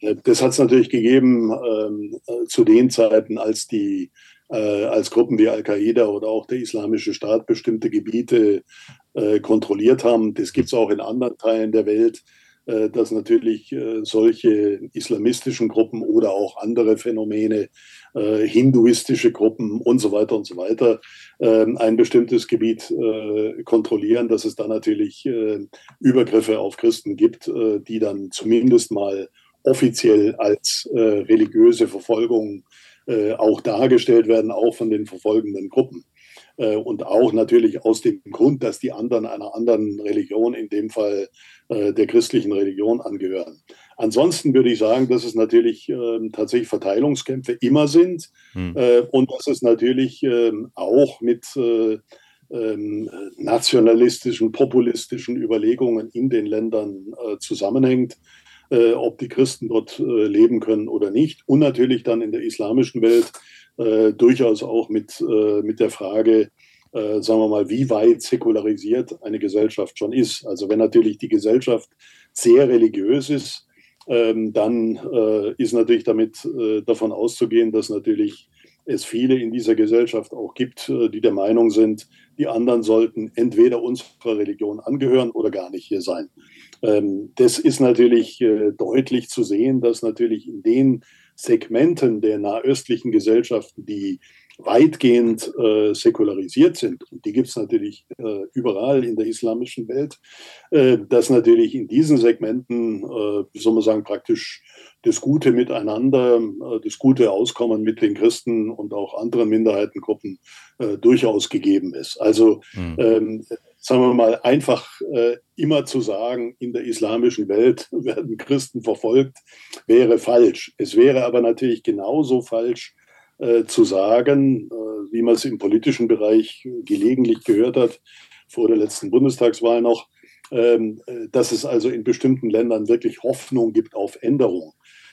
Äh, das hat es natürlich gegeben ähm, äh, zu den Zeiten, als die äh, als Gruppen wie Al-Qaida oder auch der Islamische Staat bestimmte Gebiete äh, kontrolliert haben. Das gibt es auch in anderen Teilen der Welt. Äh, dass natürlich äh, solche islamistischen Gruppen oder auch andere Phänomene, äh, hinduistische Gruppen und so weiter und so weiter, ähm, ein bestimmtes Gebiet kontrollieren, dass es da natürlich Übergriffe auf Christen gibt, die dann zumindest mal offiziell als religiöse Verfolgung auch dargestellt werden, auch von den verfolgenden Gruppen. Äh, und auch natürlich aus dem Grund, dass die anderen einer anderen Religion, in dem Fall äh, der christlichen Religion, angehören. Ansonsten würde ich sagen, dass es natürlich ähm, tatsächlich Verteilungskämpfe immer sind hm. Äh, und dass es natürlich ähm, auch mit ähm, nationalistischen, populistischen Überlegungen in den Ländern zusammenhängt. Ob die Christen dort leben können oder nicht. Und natürlich dann in der islamischen Welt äh, durchaus auch mit, äh, mit der Frage, äh, sagen wir mal, wie weit säkularisiert eine Gesellschaft schon ist. Also wenn natürlich die Gesellschaft sehr religiös ist, ähm, dann äh, ist natürlich damit äh, davon auszugehen, dass natürlich es viele in dieser Gesellschaft auch gibt, äh, die der Meinung sind, die anderen sollten entweder unserer Religion angehören oder gar nicht hier sein. Ähm, das ist natürlich deutlich zu sehen, dass natürlich in den Segmenten der nahöstlichen Gesellschaften, die weitgehend äh, säkularisiert sind, und die gibt es natürlich äh, überall in der islamischen Welt, äh, dass natürlich in diesen Segmenten, äh, wie soll man sagen, praktisch das gute Miteinander, äh, das gute Auskommen mit den Christen und auch anderen Minderheitengruppen äh, durchaus gegeben ist. Also mhm. ähm, sagen wir mal, einfach äh, immer zu sagen, in der islamischen Welt werden Christen verfolgt, wäre falsch. Es wäre aber natürlich genauso falsch äh, zu sagen, äh, wie man es im politischen Bereich gelegentlich gehört hat, vor der letzten Bundestagswahl noch, ähm, äh, dass es also in bestimmten Ländern wirklich Hoffnung gibt auf Änderung.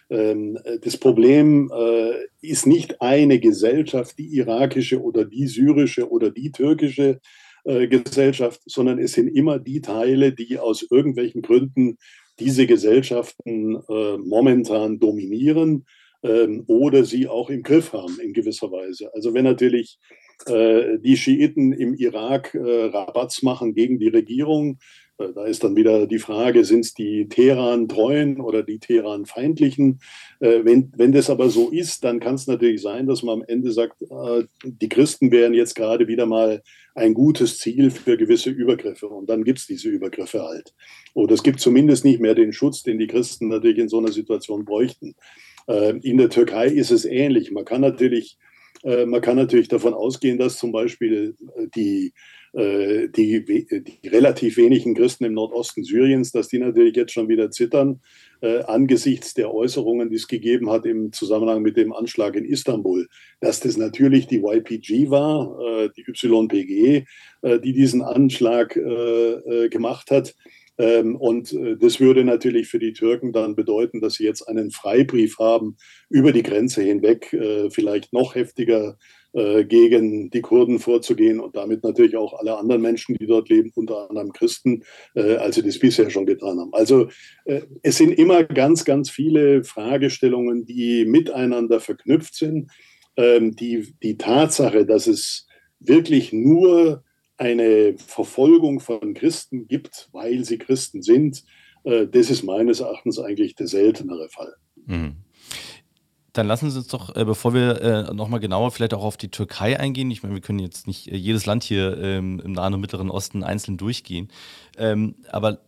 Ähm, das Problem äh, ist nicht eine Gesellschaft, die irakische oder die syrische oder die türkische, äh, Gesellschaft, sondern es sind immer die Teile, die aus irgendwelchen Gründen diese Gesellschaften äh, momentan dominieren ähm, oder sie auch im Griff haben in gewisser Weise. Also wenn natürlich äh, die Schiiten im Irak äh, Rabatz machen gegen die Regierung, äh, da ist dann wieder die Frage, sind es die Teheran-treuen oder die Teheran-feindlichen? Äh, wenn, wenn das aber so ist, dann kann es natürlich sein, dass man am Ende sagt, äh, die Christen wären jetzt gerade wieder mal ein gutes Ziel für gewisse Übergriffe. Und dann gibt es diese Übergriffe halt. Oder es gibt zumindest nicht mehr den Schutz, den die Christen natürlich in so einer Situation bräuchten. In der Türkei ist es ähnlich. Man kann natürlich, man kann natürlich davon ausgehen, dass zum Beispiel die äh, die, die, relativ wenigen Christen im Nordosten Syriens, dass die natürlich jetzt schon wieder zittern äh, angesichts der Äußerungen, die es gegeben hat im Zusammenhang mit dem Anschlag in Istanbul, dass das natürlich die YPG war, äh, die YPG, äh, die diesen Anschlag äh, äh, gemacht hat. Ähm, und das würde natürlich für die Türken dann bedeuten, dass sie jetzt einen Freibrief haben, über die Grenze hinweg vielleicht noch heftiger äh, gegen die Kurden vorzugehen und damit natürlich auch alle anderen Menschen, die dort leben, unter anderem Christen, äh, als sie das bisher schon getan haben. Also äh, es sind immer ganz, ganz viele Fragestellungen, die miteinander verknüpft sind. Ähm, die, die Tatsache, dass es wirklich nur eine Verfolgung von Christen gibt, weil sie Christen sind, das ist meines Erachtens eigentlich der seltenere Fall. Mhm. Dann lassen Sie uns doch, äh, bevor wir äh, nochmal genauer vielleicht auch auf die Türkei eingehen, ich meine, wir können jetzt nicht äh, jedes Land hier ähm, im Nahen und Mittleren Osten einzeln durchgehen, ähm, aber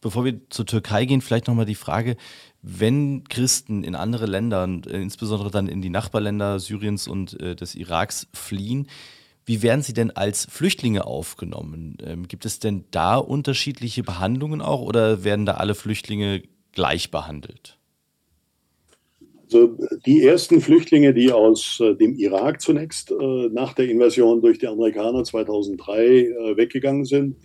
bevor wir zur Türkei gehen, vielleicht nochmal die Frage, wenn Christen in andere Länder, äh, insbesondere dann in die Nachbarländer Syriens und äh, des Iraks fliehen, wie werden sie denn als Flüchtlinge aufgenommen? Ähm, gibt es denn da unterschiedliche Behandlungen auch oder werden da alle Flüchtlinge gleich behandelt? Also die ersten Flüchtlinge, die aus äh, dem Irak zunächst äh, nach der Invasion durch die Amerikaner 2003 äh, weggegangen sind,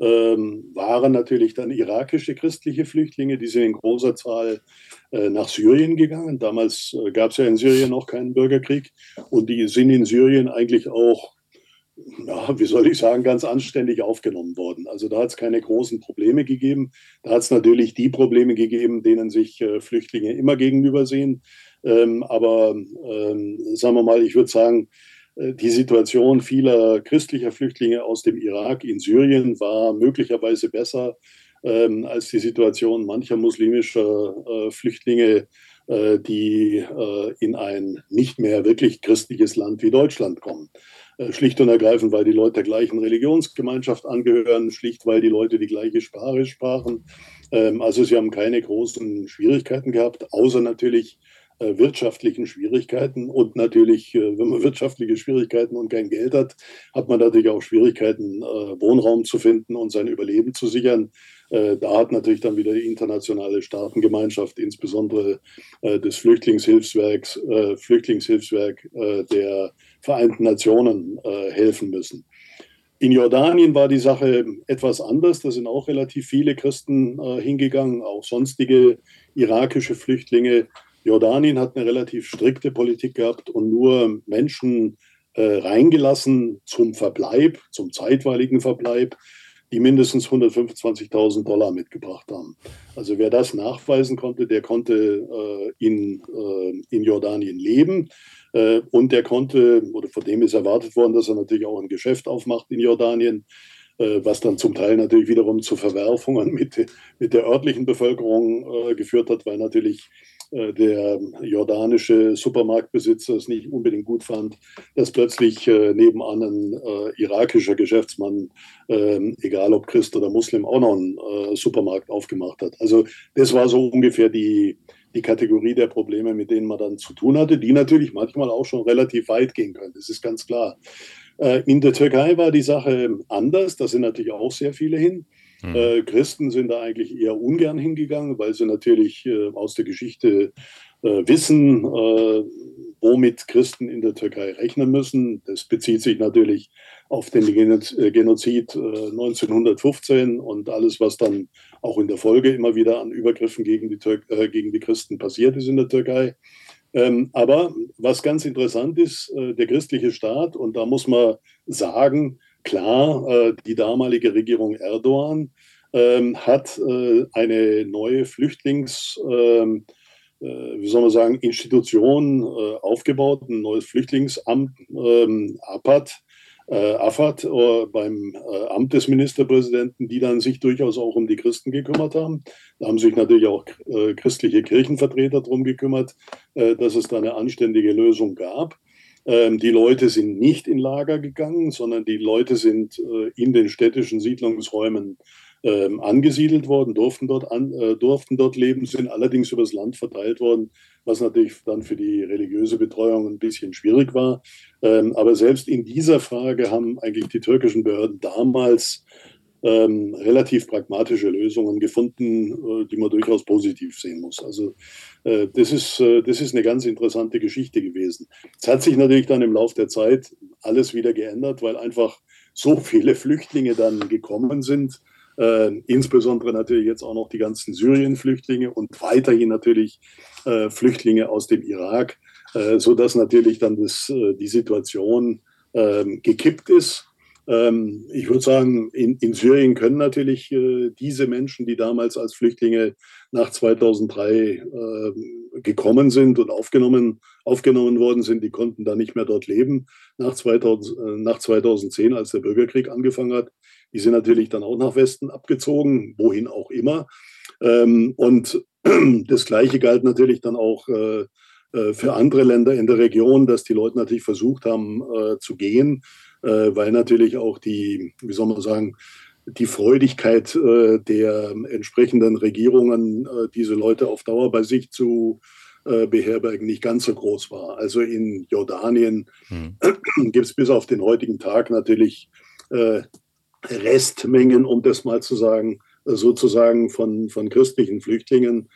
ähm, waren natürlich dann irakische christliche Flüchtlinge, die sind in großer Zahl nach Syrien gegangen. Damals gab es ja in Syrien noch keinen Bürgerkrieg und die sind in Syrien eigentlich auch ja, wie soll ich sagen, ganz anständig aufgenommen worden. Also da hat es keine großen Probleme gegeben. Da hat es natürlich die Probleme gegeben, denen sich äh, Flüchtlinge immer gegenüber sehen. Ähm, aber ähm, sagen wir mal, ich würde sagen, äh, die Situation vieler christlicher Flüchtlinge aus dem Irak in Syrien war möglicherweise besser ähm, als die Situation mancher muslimischer äh, Flüchtlinge, äh, die äh, in ein nicht mehr wirklich christliches Land wie Deutschland kommen. Äh, schlicht und ergreifend, weil die Leute der gleichen Religionsgemeinschaft angehören, schlicht weil die Leute die gleiche Sprache sprachen. Ähm, also sie haben keine großen Schwierigkeiten gehabt, außer natürlich wirtschaftlichen Schwierigkeiten. Und natürlich, äh, wenn man wirtschaftliche Schwierigkeiten und kein Geld hat, hat man natürlich auch Schwierigkeiten, Wohnraum zu finden und sein Überleben zu sichern. Da hat natürlich dann wieder die internationale Staatengemeinschaft, insbesondere des Flüchtlingshilfswerks, Flüchtlingshilfswerk der Vereinten Nationen äh, helfen müssen. In Jordanien war die Sache etwas anders. Da sind auch relativ viele Christen äh, hingegangen, auch sonstige irakische Flüchtlinge. Jordanien hat eine relativ strikte Politik gehabt und nur Menschen äh, reingelassen zum Verbleib, zum zeitweiligen Verbleib, die mindestens 125.000 Dollar mitgebracht haben. Also wer das nachweisen konnte, der konnte äh, in, äh, in Jordanien leben. Äh, und der konnte, oder von dem ist erwartet worden, dass er natürlich auch ein Geschäft aufmacht in Jordanien, äh, was dann zum Teil natürlich wiederum zu Verwerfungen mit, mit der örtlichen Bevölkerung äh, geführt hat, weil natürlich der jordanische Supermarktbesitzer es nicht unbedingt gut fand, dass plötzlich nebenan ein irakischer Geschäftsmann, ähm, egal ob Christ oder Muslim, auch noch einen Supermarkt aufgemacht hat. Also das war so ungefähr die, die Kategorie der Probleme, mit denen man dann zu tun hatte, die natürlich manchmal auch schon relativ weit gehen können. Das ist ganz klar. Äh, in der Türkei war die Sache anders. Da sind natürlich auch sehr viele hin. Mhm. Christen sind da eigentlich eher ungern hingegangen, weil sie natürlich äh, aus der Geschichte wissen, womit Christen in der Türkei rechnen müssen. Das bezieht sich natürlich auf den Genozid 1915 und alles, was dann auch in der Folge immer wieder an Übergriffen gegen die, Tür äh, gegen die Christen passiert ist in der Türkei. Ähm, aber was ganz interessant ist, äh, der christliche Staat, und da muss man sagen, klar, äh, die damalige Regierung Erdogan ähm, hat äh, eine neue Flüchtlings, ähm, äh, wie soll man sagen, Institution aufgebaut, ein neues Flüchtlingsamt, ähm, APAT, äh, beim Amt des Ministerpräsidenten, die dann sich durchaus auch um die Christen gekümmert haben. Da haben sich natürlich auch christliche Kirchenvertreter darum gekümmert, dass es da eine anständige Lösung gab. Ähm, die Leute sind nicht in Lager gegangen, sondern die Leute sind äh, in den städtischen Siedlungsräumen ähm, angesiedelt worden, durften dort, an, durften dort leben, sind allerdings übers Land verteilt worden was natürlich dann für die religiöse Betreuung ein bisschen schwierig war. Ähm, aber selbst in dieser Frage haben eigentlich die türkischen Behörden damals ähm, relativ pragmatische Lösungen gefunden, äh, die man durchaus positiv sehen muss. Also äh, das, ist, äh, das ist eine ganz interessante Geschichte gewesen. Es hat sich natürlich dann im Laufe der Zeit alles wieder geändert, weil einfach so viele Flüchtlinge dann gekommen sind äh, insbesondere natürlich jetzt auch noch die ganzen Syrien-Flüchtlinge und weiterhin natürlich äh, Flüchtlinge aus dem Irak, äh, sodass natürlich dann das, äh, die Situation ähm, gekippt ist. Ähm, ich würde sagen, in, in, Syrien können natürlich äh, diese Menschen, die damals als Flüchtlinge nach 2003 äh, gekommen sind und aufgenommen, aufgenommen worden sind, die konnten da nicht mehr dort leben nach, 2000, äh, nach 2010, als der Bürgerkrieg angefangen hat. Die sind natürlich dann auch nach Westen abgezogen, wohin auch immer. Ähm, und das Gleiche galt natürlich dann auch äh, äh, für andere Länder in der Region, dass die Leute natürlich versucht haben äh, zu gehen, weil natürlich auch die, wie soll man sagen, die Freudigkeit äh, der entsprechenden Regierungen, äh, diese Leute auf Dauer bei sich zu beherbergen, nicht ganz so groß war. Also in Jordanien mhm. gibt es bis auf den heutigen Tag natürlich Restmengen, um das mal zu sagen, sozusagen von, von christlichen Flüchtlingen.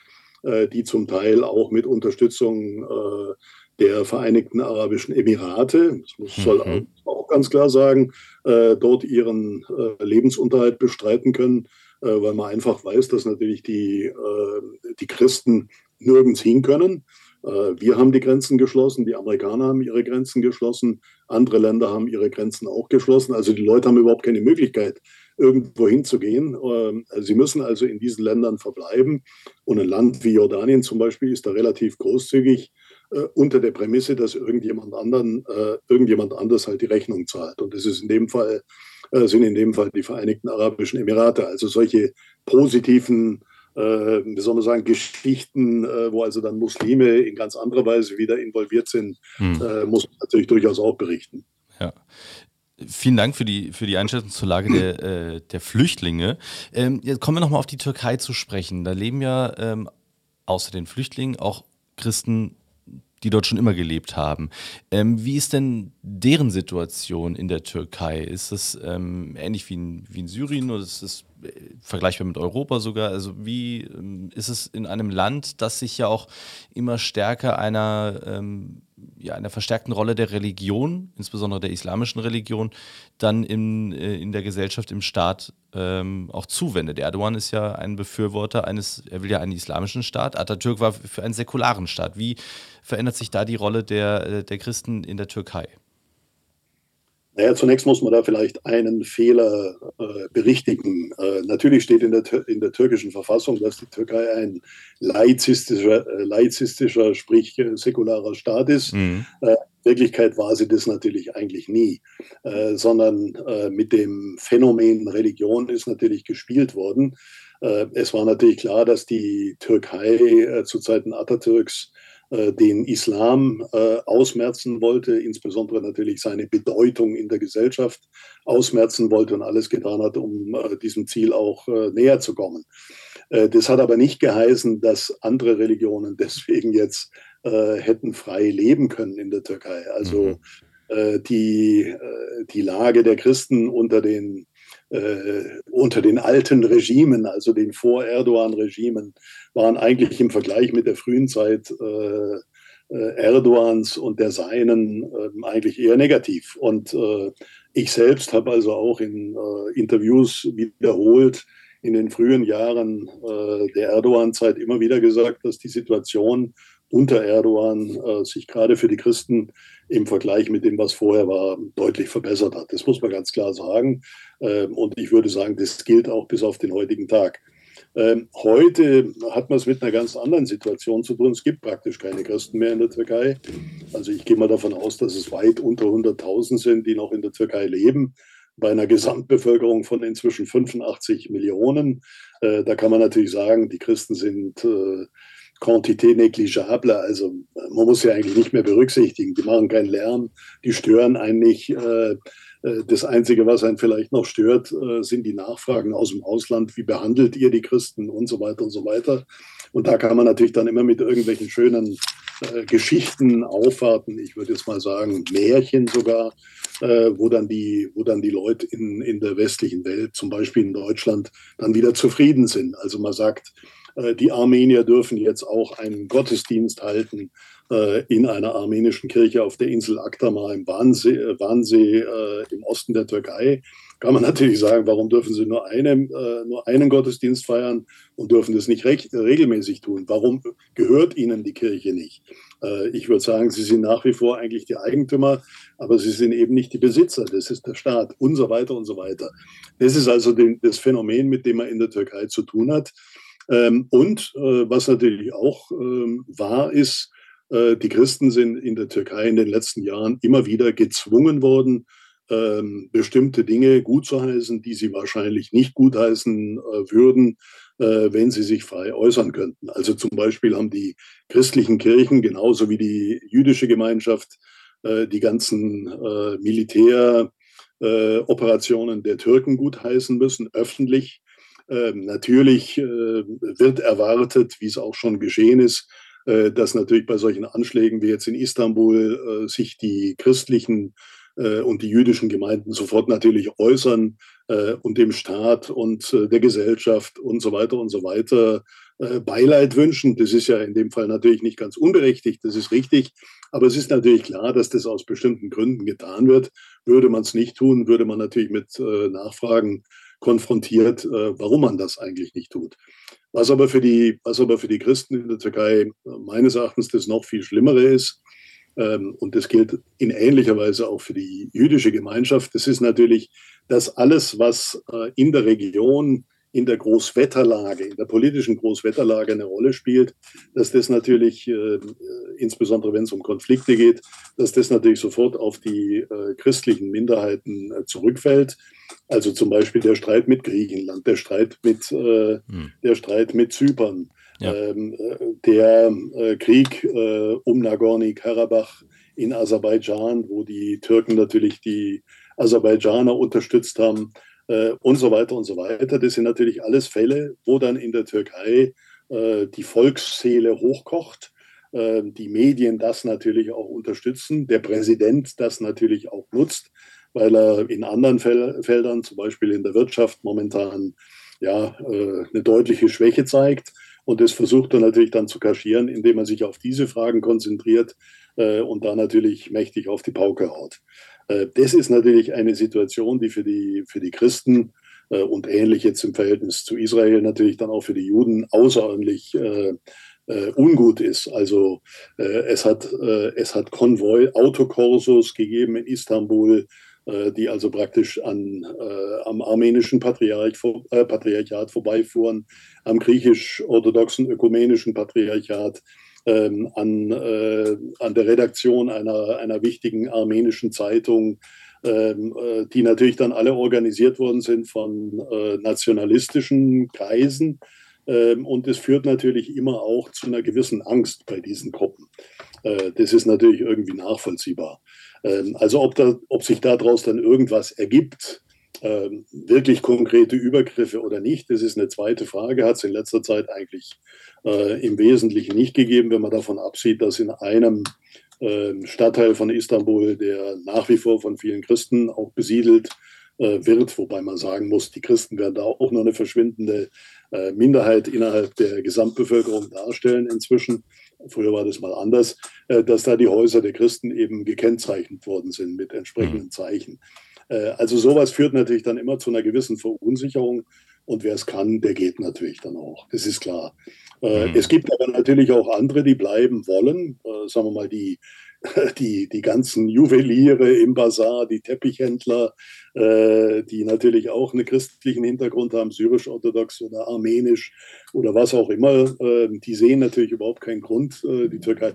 äh, die zum Teil auch mit Unterstützung äh, der Vereinigten Arabischen Emirate, das muss, soll mhm. auch ganz klar sagen, äh, dort ihren äh, Lebensunterhalt bestreiten können, äh, weil man einfach weiß, dass natürlich die, äh, die Christen nirgends hin können. Äh, wir haben die Grenzen geschlossen, die Amerikaner haben ihre Grenzen geschlossen, andere Länder haben ihre Grenzen auch geschlossen. Also die Leute haben überhaupt keine Möglichkeit, irgendwo hinzugehen. Ähm, sie müssen also in diesen Ländern verbleiben. Und ein Land wie Jordanien zum Beispiel ist da relativ großzügig unter der Prämisse, dass irgendjemand anderen, äh, irgendjemand anders halt die Rechnung zahlt. Und das ist in dem Fall, äh, sind in dem Fall die Vereinigten Arabischen Emirate. Also solche positiven, äh, wie soll man sagen, Geschichten, äh, wo also dann Muslime in ganz anderer Weise wieder involviert sind, hm. Äh, muss man natürlich durchaus auch berichten. Ja. Vielen Dank für die, für die Einschätzung zur Lage der, äh, der Flüchtlinge. Ähm, jetzt kommen wir nochmal auf die Türkei zu sprechen. Da leben ja ähm, außer den Flüchtlingen auch Christen die dort schon immer gelebt haben. Ähm, wie ist denn deren Situation in der Türkei? Ist das ähm, ähnlich wie in, wie in Syrien oder ist es äh, vergleichbar mit Europa sogar? Also wie ähm, ist es in einem Land, das sich ja auch immer stärker einer ähm, ja, einer verstärkten Rolle der Religion, insbesondere der islamischen Religion, dann in, äh, in der Gesellschaft, im Staat ähm, auch zuwendet. Erdogan ist ja ein Befürworter eines, er will ja einen islamischen Staat. Atatürk war für einen säkularen Staat. Wie verändert sich da die Rolle der, äh, der Christen in der Türkei? Naja, zunächst muss man da vielleicht einen Fehler äh, berichtigen. Äh, natürlich steht in der, in der türkischen Verfassung, dass die Türkei ein laizistischer, äh, laizistischer sprich äh, säkularer Staat ist. Mhm. Äh, in Wirklichkeit war sie das natürlich eigentlich nie, äh, sondern mit dem Phänomen Religion ist natürlich gespielt worden. es war natürlich klar, dass die Türkei zu Zeiten Atatürks äh, den Islam äh, ausmerzen wollte, insbesondere natürlich seine Bedeutung in der Gesellschaft ausmerzen wollte und alles getan hat, um äh, diesem Ziel auch näher zu kommen. das hat aber nicht geheißen, dass andere Religionen deswegen jetzt hätten frei leben können in der Türkei. Also mhm. die, die Lage der Christen unter den äh, unter den alten Regimen, also den Vor-Erdogan-Regimen, waren eigentlich im Vergleich mit der frühen Zeit äh, äh Erdogans und der Seinen äh, eigentlich eher negativ. Und äh, ich selbst habe also auch in äh, Interviews wiederholt in den frühen Jahren der Erdogan-Zeit immer wieder gesagt, dass die Situation unter Erdogan sich gerade für die Christen im Vergleich mit dem, was vorher war, deutlich verbessert hat. Das muss man ganz klar sagen. Ähm, und ich würde sagen, das gilt auch bis auf den heutigen Tag. Ähm, heute hat man es mit einer ganz anderen Situation zu tun. Es gibt praktisch keine Christen mehr in der Türkei. Also ich gehe mal davon aus, dass es weit unter 100.000 sind, die noch in der Türkei leben. Bei einer Gesamtbevölkerung von inzwischen 85 Millionen. Äh, da kann man natürlich sagen, die Christen sind äh, Quantité negligible, also man muss sie eigentlich nicht mehr berücksichtigen. Die machen keinen Lärm, die stören eigentlich. Äh, äh, das Einzige, was einen vielleicht noch stört, äh, sind die Nachfragen aus dem Ausland. Wie behandelt ihr die Christen und so weiter und so weiter. Und da kann man natürlich dann immer mit irgendwelchen schönen äh, Geschichten aufwarten. Ich würde jetzt mal sagen, Märchen sogar, äh, wo, dann die, wo dann die Leute in, in der westlichen Welt, zum Beispiel in Deutschland, dann wieder zufrieden sind. Also man sagt, die Armenier dürfen jetzt auch einen Gottesdienst halten äh, in einer armenischen Kirche auf der Insel Aktama im Wannsee, äh, Wannsee im Osten der Türkei. Kann man natürlich sagen, warum dürfen sie nur, eine, nur einen Gottesdienst feiern und dürfen das nicht regelmäßig tun? Warum gehört ihnen die Kirche nicht? Ich würde sagen, sie sind nach wie vor eigentlich die Eigentümer, aber sie sind eben nicht die Besitzer. Das ist der Staat und so weiter und so weiter. Das ist also das Phänomen, mit dem man in der Türkei zu tun hat. Ähm, und äh, was natürlich auch ähm, wahr ist, äh, die Christen sind in der Türkei in den letzten Jahren immer wieder gezwungen worden, ähm, bestimmte Dinge gut zu heißen, die sie wahrscheinlich nicht gutheißen äh, würden, äh, wenn sie sich frei äußern könnten. Also zum Beispiel haben die christlichen Kirchen genauso wie die jüdische Gemeinschaft äh, die ganzen äh, Militäroperationen der Türken gutheißen müssen, öffentlich. Ähm, natürlich äh, wird erwartet, wie es auch schon geschehen ist, äh, dass natürlich bei solchen Anschlägen wie jetzt in Istanbul äh, sich die christlichen und die jüdischen Gemeinden sofort natürlich äußern und dem Staat und der Gesellschaft und so weiter und so weiter Beileid wünschen. Das ist ja in dem Fall natürlich nicht ganz unberechtigt, das ist richtig. Aber es ist natürlich klar, dass das aus bestimmten Gründen getan wird. Würde man es nicht tun, würde man natürlich mit Nachfragen konfrontiert, äh, warum man das eigentlich nicht tut. Was aber, für die, was aber für die Christen in der Türkei äh, meines Erachtens das noch viel Schlimmere ist, ähm, und das gilt in ähnlicher Weise auch für die jüdische Gemeinschaft, das ist natürlich, dass alles, was äh, in der Region in der Großwetterlage, in der politischen Großwetterlage eine Rolle spielt, dass das natürlich, äh, insbesondere wenn es um Konflikte geht, dass das natürlich sofort auf die äh, christlichen Minderheiten äh, zurückfällt. Also zum Beispiel der Streit mit Griechenland, der Streit mit, äh, hm. der Streit mit Zypern, ja. ähm, äh, der äh, Krieg um Nagorny-Karabach in Aserbaidschan, wo die Türken natürlich die Aserbaidschaner unterstützt haben äh, und so weiter und so weiter. Das sind natürlich alles Fälle, wo dann in der Türkei äh, die Volksseele hochkocht, äh, die Medien das natürlich auch unterstützen, der Präsident das natürlich auch nutzt, weil er in anderen Fel Feldern, zum Beispiel in der Wirtschaft, momentan ja, äh, eine deutliche Schwäche zeigt. Und das versucht er natürlich dann zu kaschieren, indem er sich auf diese Fragen konzentriert äh, und da natürlich mächtig auf die Pauke haut. Äh, das ist natürlich eine Situation, die für die, für die Christen äh, und ähnlich jetzt im Verhältnis zu Israel natürlich dann auch für die Juden außerordentlich äh, äh, ungut ist. Also äh, es hat, äh, es hat Konvoi, Autokorsos gegeben in Istanbul, die also praktisch an, am armenischen Patriarch, Patriarchat vorbeifuhren, am griechisch-orthodoxen ökumenischen Patriarchat ähm, an, äh, an der Redaktion einer, einer wichtigen armenischen Zeitung, ähm, äh, die natürlich dann alle organisiert worden sind von äh, nationalistischen Kreisen. Ähm, und es führt natürlich immer auch zu einer gewissen Angst bei diesen Gruppen. Äh, das ist natürlich irgendwie nachvollziehbar. Ähm, also ob, da, ob sich daraus dann irgendwas ergibt, ähm, wirklich konkrete Übergriffe oder nicht, das ist eine zweite Frage. Hat es in letzter Zeit eigentlich äh, im Wesentlichen nicht gegeben, wenn man davon absieht, dass in einem äh, Stadtteil von Istanbul, der nach wie vor von vielen Christen auch besiedelt äh, wird, wobei man sagen muss, die Christen werden da auch nur eine verschwindende äh, Minderheit innerhalb der Gesamtbevölkerung darstellen inzwischen. Früher war das mal anders, äh, dass da die Häuser der Christen eben gekennzeichnet worden sind mit entsprechenden mhm. Zeichen. Äh, also sowas führt natürlich dann immer zu einer gewissen Verunsicherung. Und wer es kann, der geht natürlich dann auch. Das ist klar. Äh, mhm. Es gibt aber natürlich auch andere, die bleiben wollen. Äh, sagen wir mal, die, die, die ganzen Juweliere im Bazar, die Teppichhändler, die natürlich auch einen christlichen Hintergrund haben, syrisch-orthodox oder armenisch oder was auch immer, die sehen natürlich überhaupt keinen Grund, die Türkei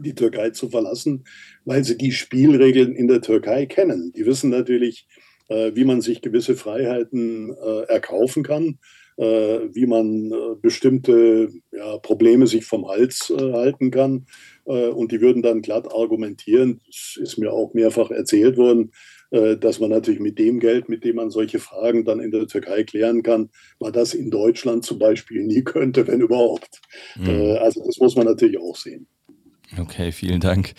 die Türkei zu verlassen, weil sie die Spielregeln in der Türkei kennen. Die wissen natürlich, äh, wie man sich gewisse Freiheiten äh, erkaufen kann, äh, wie man bestimmte ja, Probleme sich vom Hals halten kann. Und die würden dann glatt argumentieren, das ist mir auch mehrfach erzählt worden, dass man natürlich mit dem Geld, mit dem man solche Fragen dann in der Türkei klären kann, man das in Deutschland zum Beispiel nie könnte, wenn überhaupt. Mhm. Also das muss man natürlich auch sehen. Okay, vielen Dank.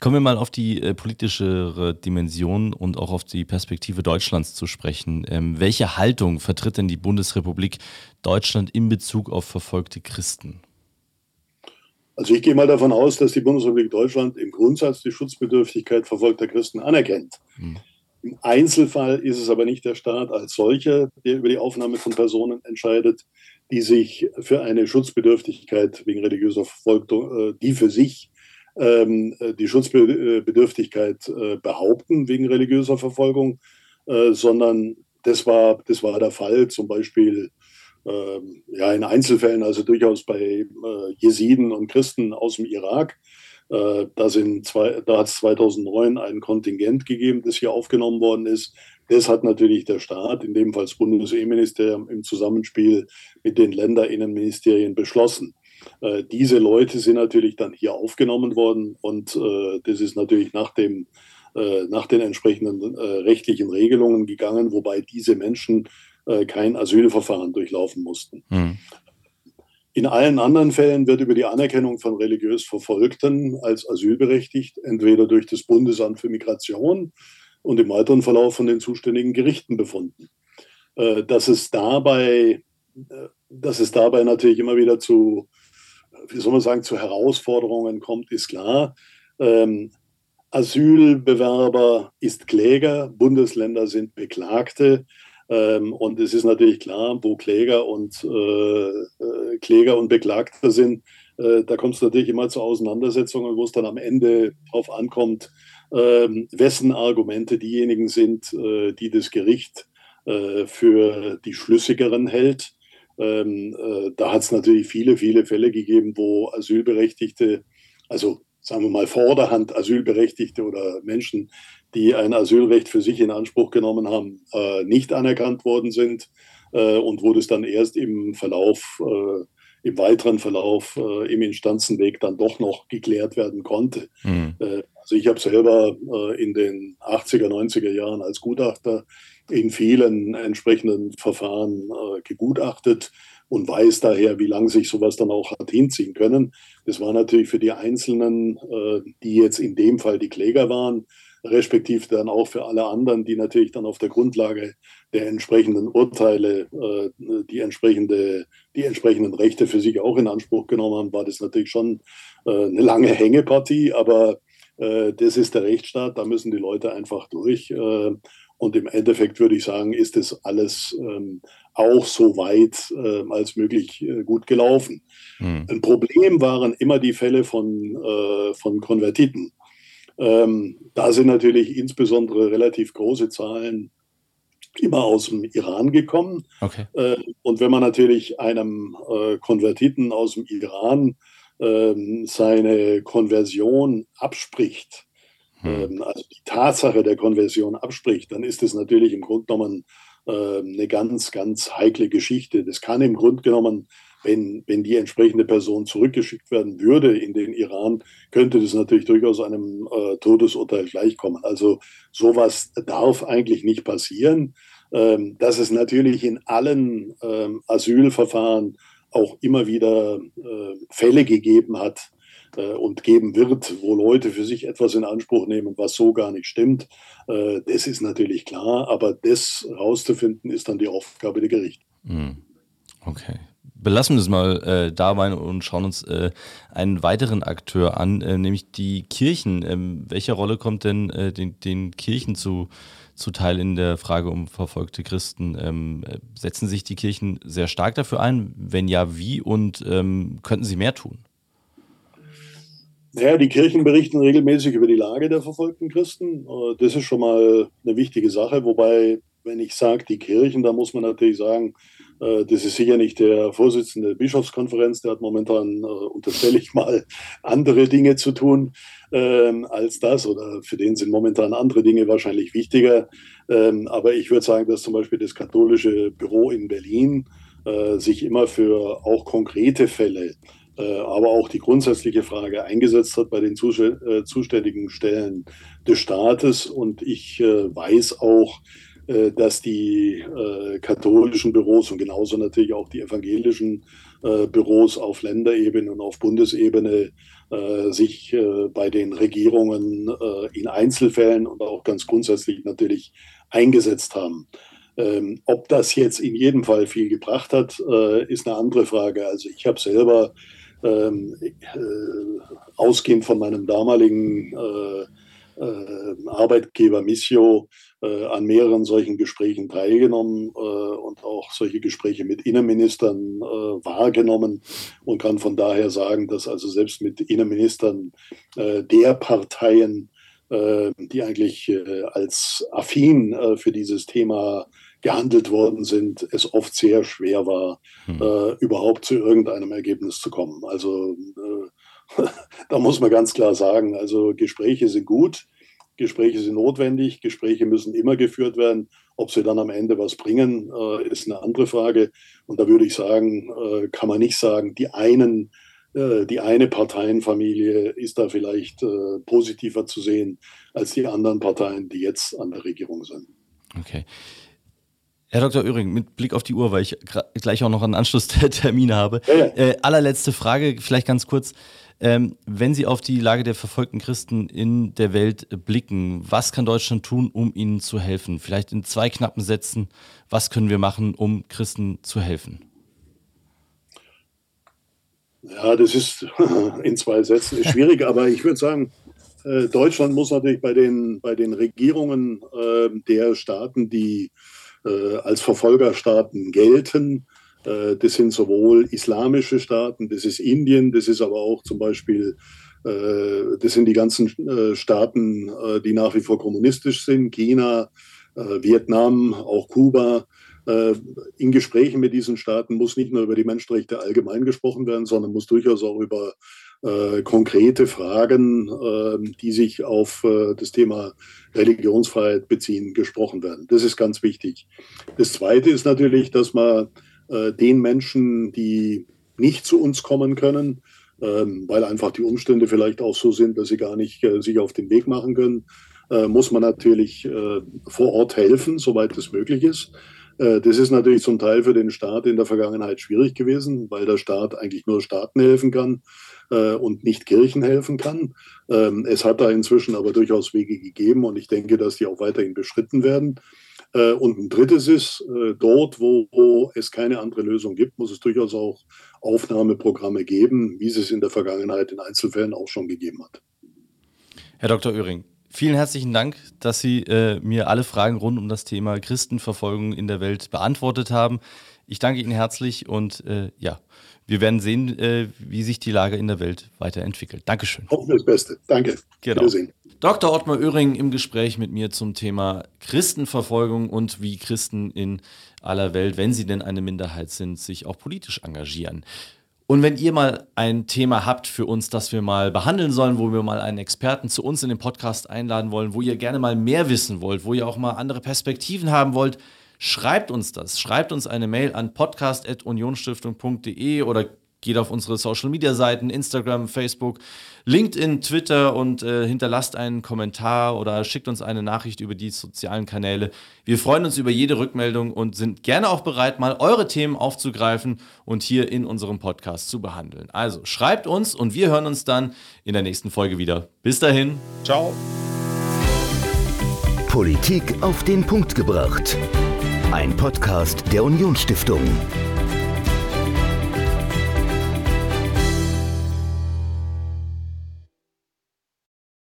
Kommen wir mal auf die äh, politische Dimension und auch auf die Perspektive Deutschlands zu sprechen. Ähm, welche Haltung vertritt denn die Bundesrepublik Deutschland in Bezug auf verfolgte Christen? Also ich gehe mal davon aus, dass die Bundesrepublik Deutschland im Grundsatz die Schutzbedürftigkeit verfolgter Christen anerkennt. Hm. Im Einzelfall ist es aber nicht der Staat als solcher, der über die Aufnahme von Personen entscheidet, die sich für eine Schutzbedürftigkeit wegen religiöser Verfolgung, äh, die für sich ähm, äh, die Schutzbedürftigkeit äh, behaupten wegen religiöser Verfolgung, sondern das war, das war der Fall zum Beispiel ähm, ja, in Einzelfällen, also durchaus bei Jesiden und Christen aus dem Irak. da, da hat es 2009 ein Kontingent gegeben, das hier aufgenommen worden ist. Das hat natürlich der Staat, in dem Fall das Bundesinnenministerium, im Zusammenspiel mit den Länderinnenministerien beschlossen. Äh, diese Leute sind natürlich dann hier aufgenommen worden und äh, das ist natürlich nach, dem, äh, nach den entsprechenden äh, rechtlichen Regelungen gegangen, wobei diese Menschen äh, kein Asylverfahren durchlaufen mussten. Mhm. In allen anderen Fällen wird über die Anerkennung von religiös Verfolgten als asylberechtigt, entweder durch das Bundesamt für Migration und im weiteren Verlauf von den zuständigen Gerichten befunden. Äh, dass es dabei dass es dabei natürlich immer wieder zu, wie soll man sagen, zu Herausforderungen kommt, ist klar. Ähm, Asylbewerber ist Kläger, Bundesländer sind Beklagte. Ähm, und es ist natürlich klar, wo Kläger und, äh, äh Kläger und Beklagte sind, äh, da kommt es natürlich immer zu Auseinandersetzungen, wo es dann am Ende darauf ankommt, äh, wessen Argumente diejenigen sind, äh, die das Gericht äh, für die schlüssigeren hält. Ähm, da hat es natürlich viele, viele Fälle gegeben, wo Asylberechtigte, also sagen wir mal Vorderhand Asylberechtigte oder Menschen, die ein Asylrecht für sich in Anspruch genommen haben, äh, nicht anerkannt worden sind äh, und wo das dann erst im Verlauf, äh, im weiteren Verlauf, äh, im Instanzenweg dann doch noch geklärt werden konnte. Mhm. Äh, also ich habe selber äh, in den 80er, 90er Jahren als Gutachter in vielen entsprechenden Verfahren gegutachtet und weiß daher, wie lange sich sowas dann auch hat hinziehen können. Das war natürlich für die Einzelnen, die jetzt in dem Fall die Kläger waren, respektive dann auch für alle anderen, die natürlich dann auf der Grundlage der entsprechenden Urteile äh, die, entsprechende, die entsprechenden Rechte für sich auch in Anspruch genommen haben, war das natürlich schon äh, eine lange Hängepartie, aber äh, das ist der Rechtsstaat, da müssen die Leute einfach durch. Äh, und im Endeffekt würde ich sagen, ist das alles ähm, auch so weit äh, als möglich äh, gut gelaufen. Hm. Ein Problem waren immer die Fälle von, von Konvertiten. Ähm, da sind natürlich insbesondere relativ große Zahlen immer aus dem Iran gekommen. Okay. Äh, und wenn man natürlich einem äh, Konvertiten aus dem Iran äh, seine Konversion abspricht, hm. Ähm, also die Tatsache der Konversion abspricht, dann ist es natürlich im Grunde genommen ähm, eine ganz, ganz heikle Geschichte. Das kann im Grunde genommen wenn, wenn die entsprechende Person zurückgeschickt werden würde in den Iran, könnte das natürlich durchaus einem äh, Todesurteil gleichkommen. Also sowas darf eigentlich nicht passieren. Ähm, dass es natürlich in allen ähm, Asylverfahren auch immer wieder äh, Fälle gegeben hat äh, und geben wird, wo Leute für sich etwas in Anspruch nehmen, was so gar nicht stimmt. Äh, das ist natürlich klar, aber das herauszufinden ist dann die Aufgabe der Gerichte. Hm. Okay belassen wir es mal äh, dabei und schauen uns äh, einen weiteren Akteur an, äh, nämlich die Kirchen. Ähm, welche Rolle kommt denn den, den, Kirchen zu, zuteil in der Frage um verfolgte Christen? Ähm, äh, setzen sich die Kirchen sehr stark dafür ein? Wenn ja, wie? Und ähm, könnten sie mehr tun? Naja, die Kirchen berichten regelmäßig über die Lage der verfolgten Christen. Äh, das ist schon mal eine wichtige Sache. Wobei, wenn ich sage, die Kirchen, da muss man natürlich sagen, das ist sicher nicht der Vorsitzende der Bischofskonferenz, der hat momentan, äh, unterstelle ich mal, andere Dinge zu tun ähm, als das oder für den sind momentan andere Dinge wahrscheinlich wichtiger. Ähm, aber ich würde sagen, dass zum Beispiel das katholische Büro in Berlin äh, sich immer für auch konkrete Fälle äh, aber auch die grundsätzliche Frage eingesetzt hat bei den äh, zuständigen Stellen des Staates. Und ich äh, weiß auch, äh, dass die äh, katholischen Büros und genauso natürlich auch die evangelischen äh, Büros auf Länderebene und auf Bundesebene sich bei den Regierungen in Einzelfällen und auch ganz grundsätzlich natürlich eingesetzt haben. Ähm, ob das jetzt in jedem Fall viel gebracht hat, ist eine andere Frage. Also ich habe selber ähm, ausgehend von meinem damaligen Arbeitgeber Missio äh, an mehreren solchen Gesprächen teilgenommen äh, und auch solche Gespräche mit Innenministern äh, wahrgenommen und kann von daher sagen, dass also selbst mit Innenministern äh, der Parteien, äh, die eigentlich äh, als affin für dieses Thema gehandelt worden sind, es oft sehr schwer war, hm. überhaupt zu irgendeinem Ergebnis zu kommen. Also da muss man ganz klar sagen, also Gespräche sind gut, Gespräche sind notwendig, Gespräche müssen immer geführt werden. Ob sie dann am Ende was bringen, äh, ist eine andere Frage. Und da würde ich sagen, äh, kann man nicht sagen, die einen, äh, die eine Parteienfamilie ist da vielleicht positiver zu sehen als die anderen Parteien, die jetzt an der Regierung sind. Okay. Herr Dr. Oehring, mit Blick auf die Uhr, weil ich gleich auch noch einen Anschlusstermin habe. Ja, ja. Äh, allerletzte Frage, vielleicht ganz kurz. Ähm, wenn Sie auf die Lage der verfolgten Christen in der Welt blicken, was kann Deutschland tun, um ihnen zu helfen? Vielleicht in zwei knappen Sätzen, was können wir machen, um Christen zu helfen? Ja, das ist in zwei Sätzen schwierig, aber ich würde sagen, äh, Deutschland muss natürlich bei den, bei den Regierungen äh, der Staaten, die äh, als Verfolgerstaaten gelten, das sind sowohl islamische Staaten, das ist Indien, das ist aber auch zum Beispiel, äh, das sind die ganzen äh, Staaten, die nach wie vor kommunistisch sind, China, Vietnam, auch Kuba. In Gesprächen mit diesen Staaten muss nicht nur über die Menschenrechte allgemein gesprochen werden, sondern muss durchaus auch über äh, konkrete Fragen, äh, die sich auf äh, das Thema Religionsfreiheit beziehen, gesprochen werden. Das ist ganz wichtig. Das Zweite ist natürlich, dass man äh, den Menschen, die nicht zu uns kommen können, ähm, weil einfach die Umstände vielleicht auch so sind, dass sie gar nicht äh, sich auf den Weg machen können, äh, muss man natürlich vor Ort helfen, soweit es möglich ist. Das ist natürlich zum Teil für den Staat in der Vergangenheit schwierig gewesen, weil der Staat eigentlich nur Staaten helfen kann äh, und nicht Kirchen helfen kann. Ähm, es hat da inzwischen aber durchaus Wege gegeben und ich denke, dass die auch weiterhin beschritten werden. Äh, und ein drittes ist, äh, dort, wo, wo, es keine andere Lösung gibt, muss es durchaus auch Aufnahmeprogramme geben, wie es es in der Vergangenheit in Einzelfällen auch schon gegeben hat. Herr Dr. Oehring, vielen herzlichen Dank, dass Sie äh, mir alle Fragen rund um das Thema Christenverfolgung in der Welt beantwortet haben. Ich danke Ihnen herzlich und äh, ja, wir werden sehen, äh, wie sich die Lage in der Welt weiterentwickelt. Dankeschön. Hoffen wir das Beste. Danke. Genau. Wiedersehen. Dr. Ottmar Oehring im Gespräch mit mir zum Thema Christenverfolgung und wie Christen in aller Welt, wenn sie denn eine Minderheit sind, sich auch politisch engagieren. Und wenn ihr mal ein Thema habt für uns, das wir mal behandeln sollen, wo wir mal einen Experten zu uns in den Podcast einladen wollen, wo ihr gerne mal mehr wissen wollt, wo ihr auch mal andere Perspektiven haben wollt, Schreibt uns das. Schreibt uns eine Mail an podcast.unionstiftung.de oder geht auf unsere Social Media Seiten, Instagram, Facebook, LinkedIn, Twitter und äh, hinterlasst einen Kommentar oder schickt uns eine Nachricht über die sozialen Kanäle. Wir freuen uns über jede Rückmeldung und sind gerne auch bereit, mal eure Themen aufzugreifen und hier in unserem Podcast zu behandeln. Also schreibt uns und wir hören uns dann in der nächsten Folge wieder. Bis dahin. Ciao. Politik auf den Punkt gebracht. Ein Podcast der Unionsstiftung.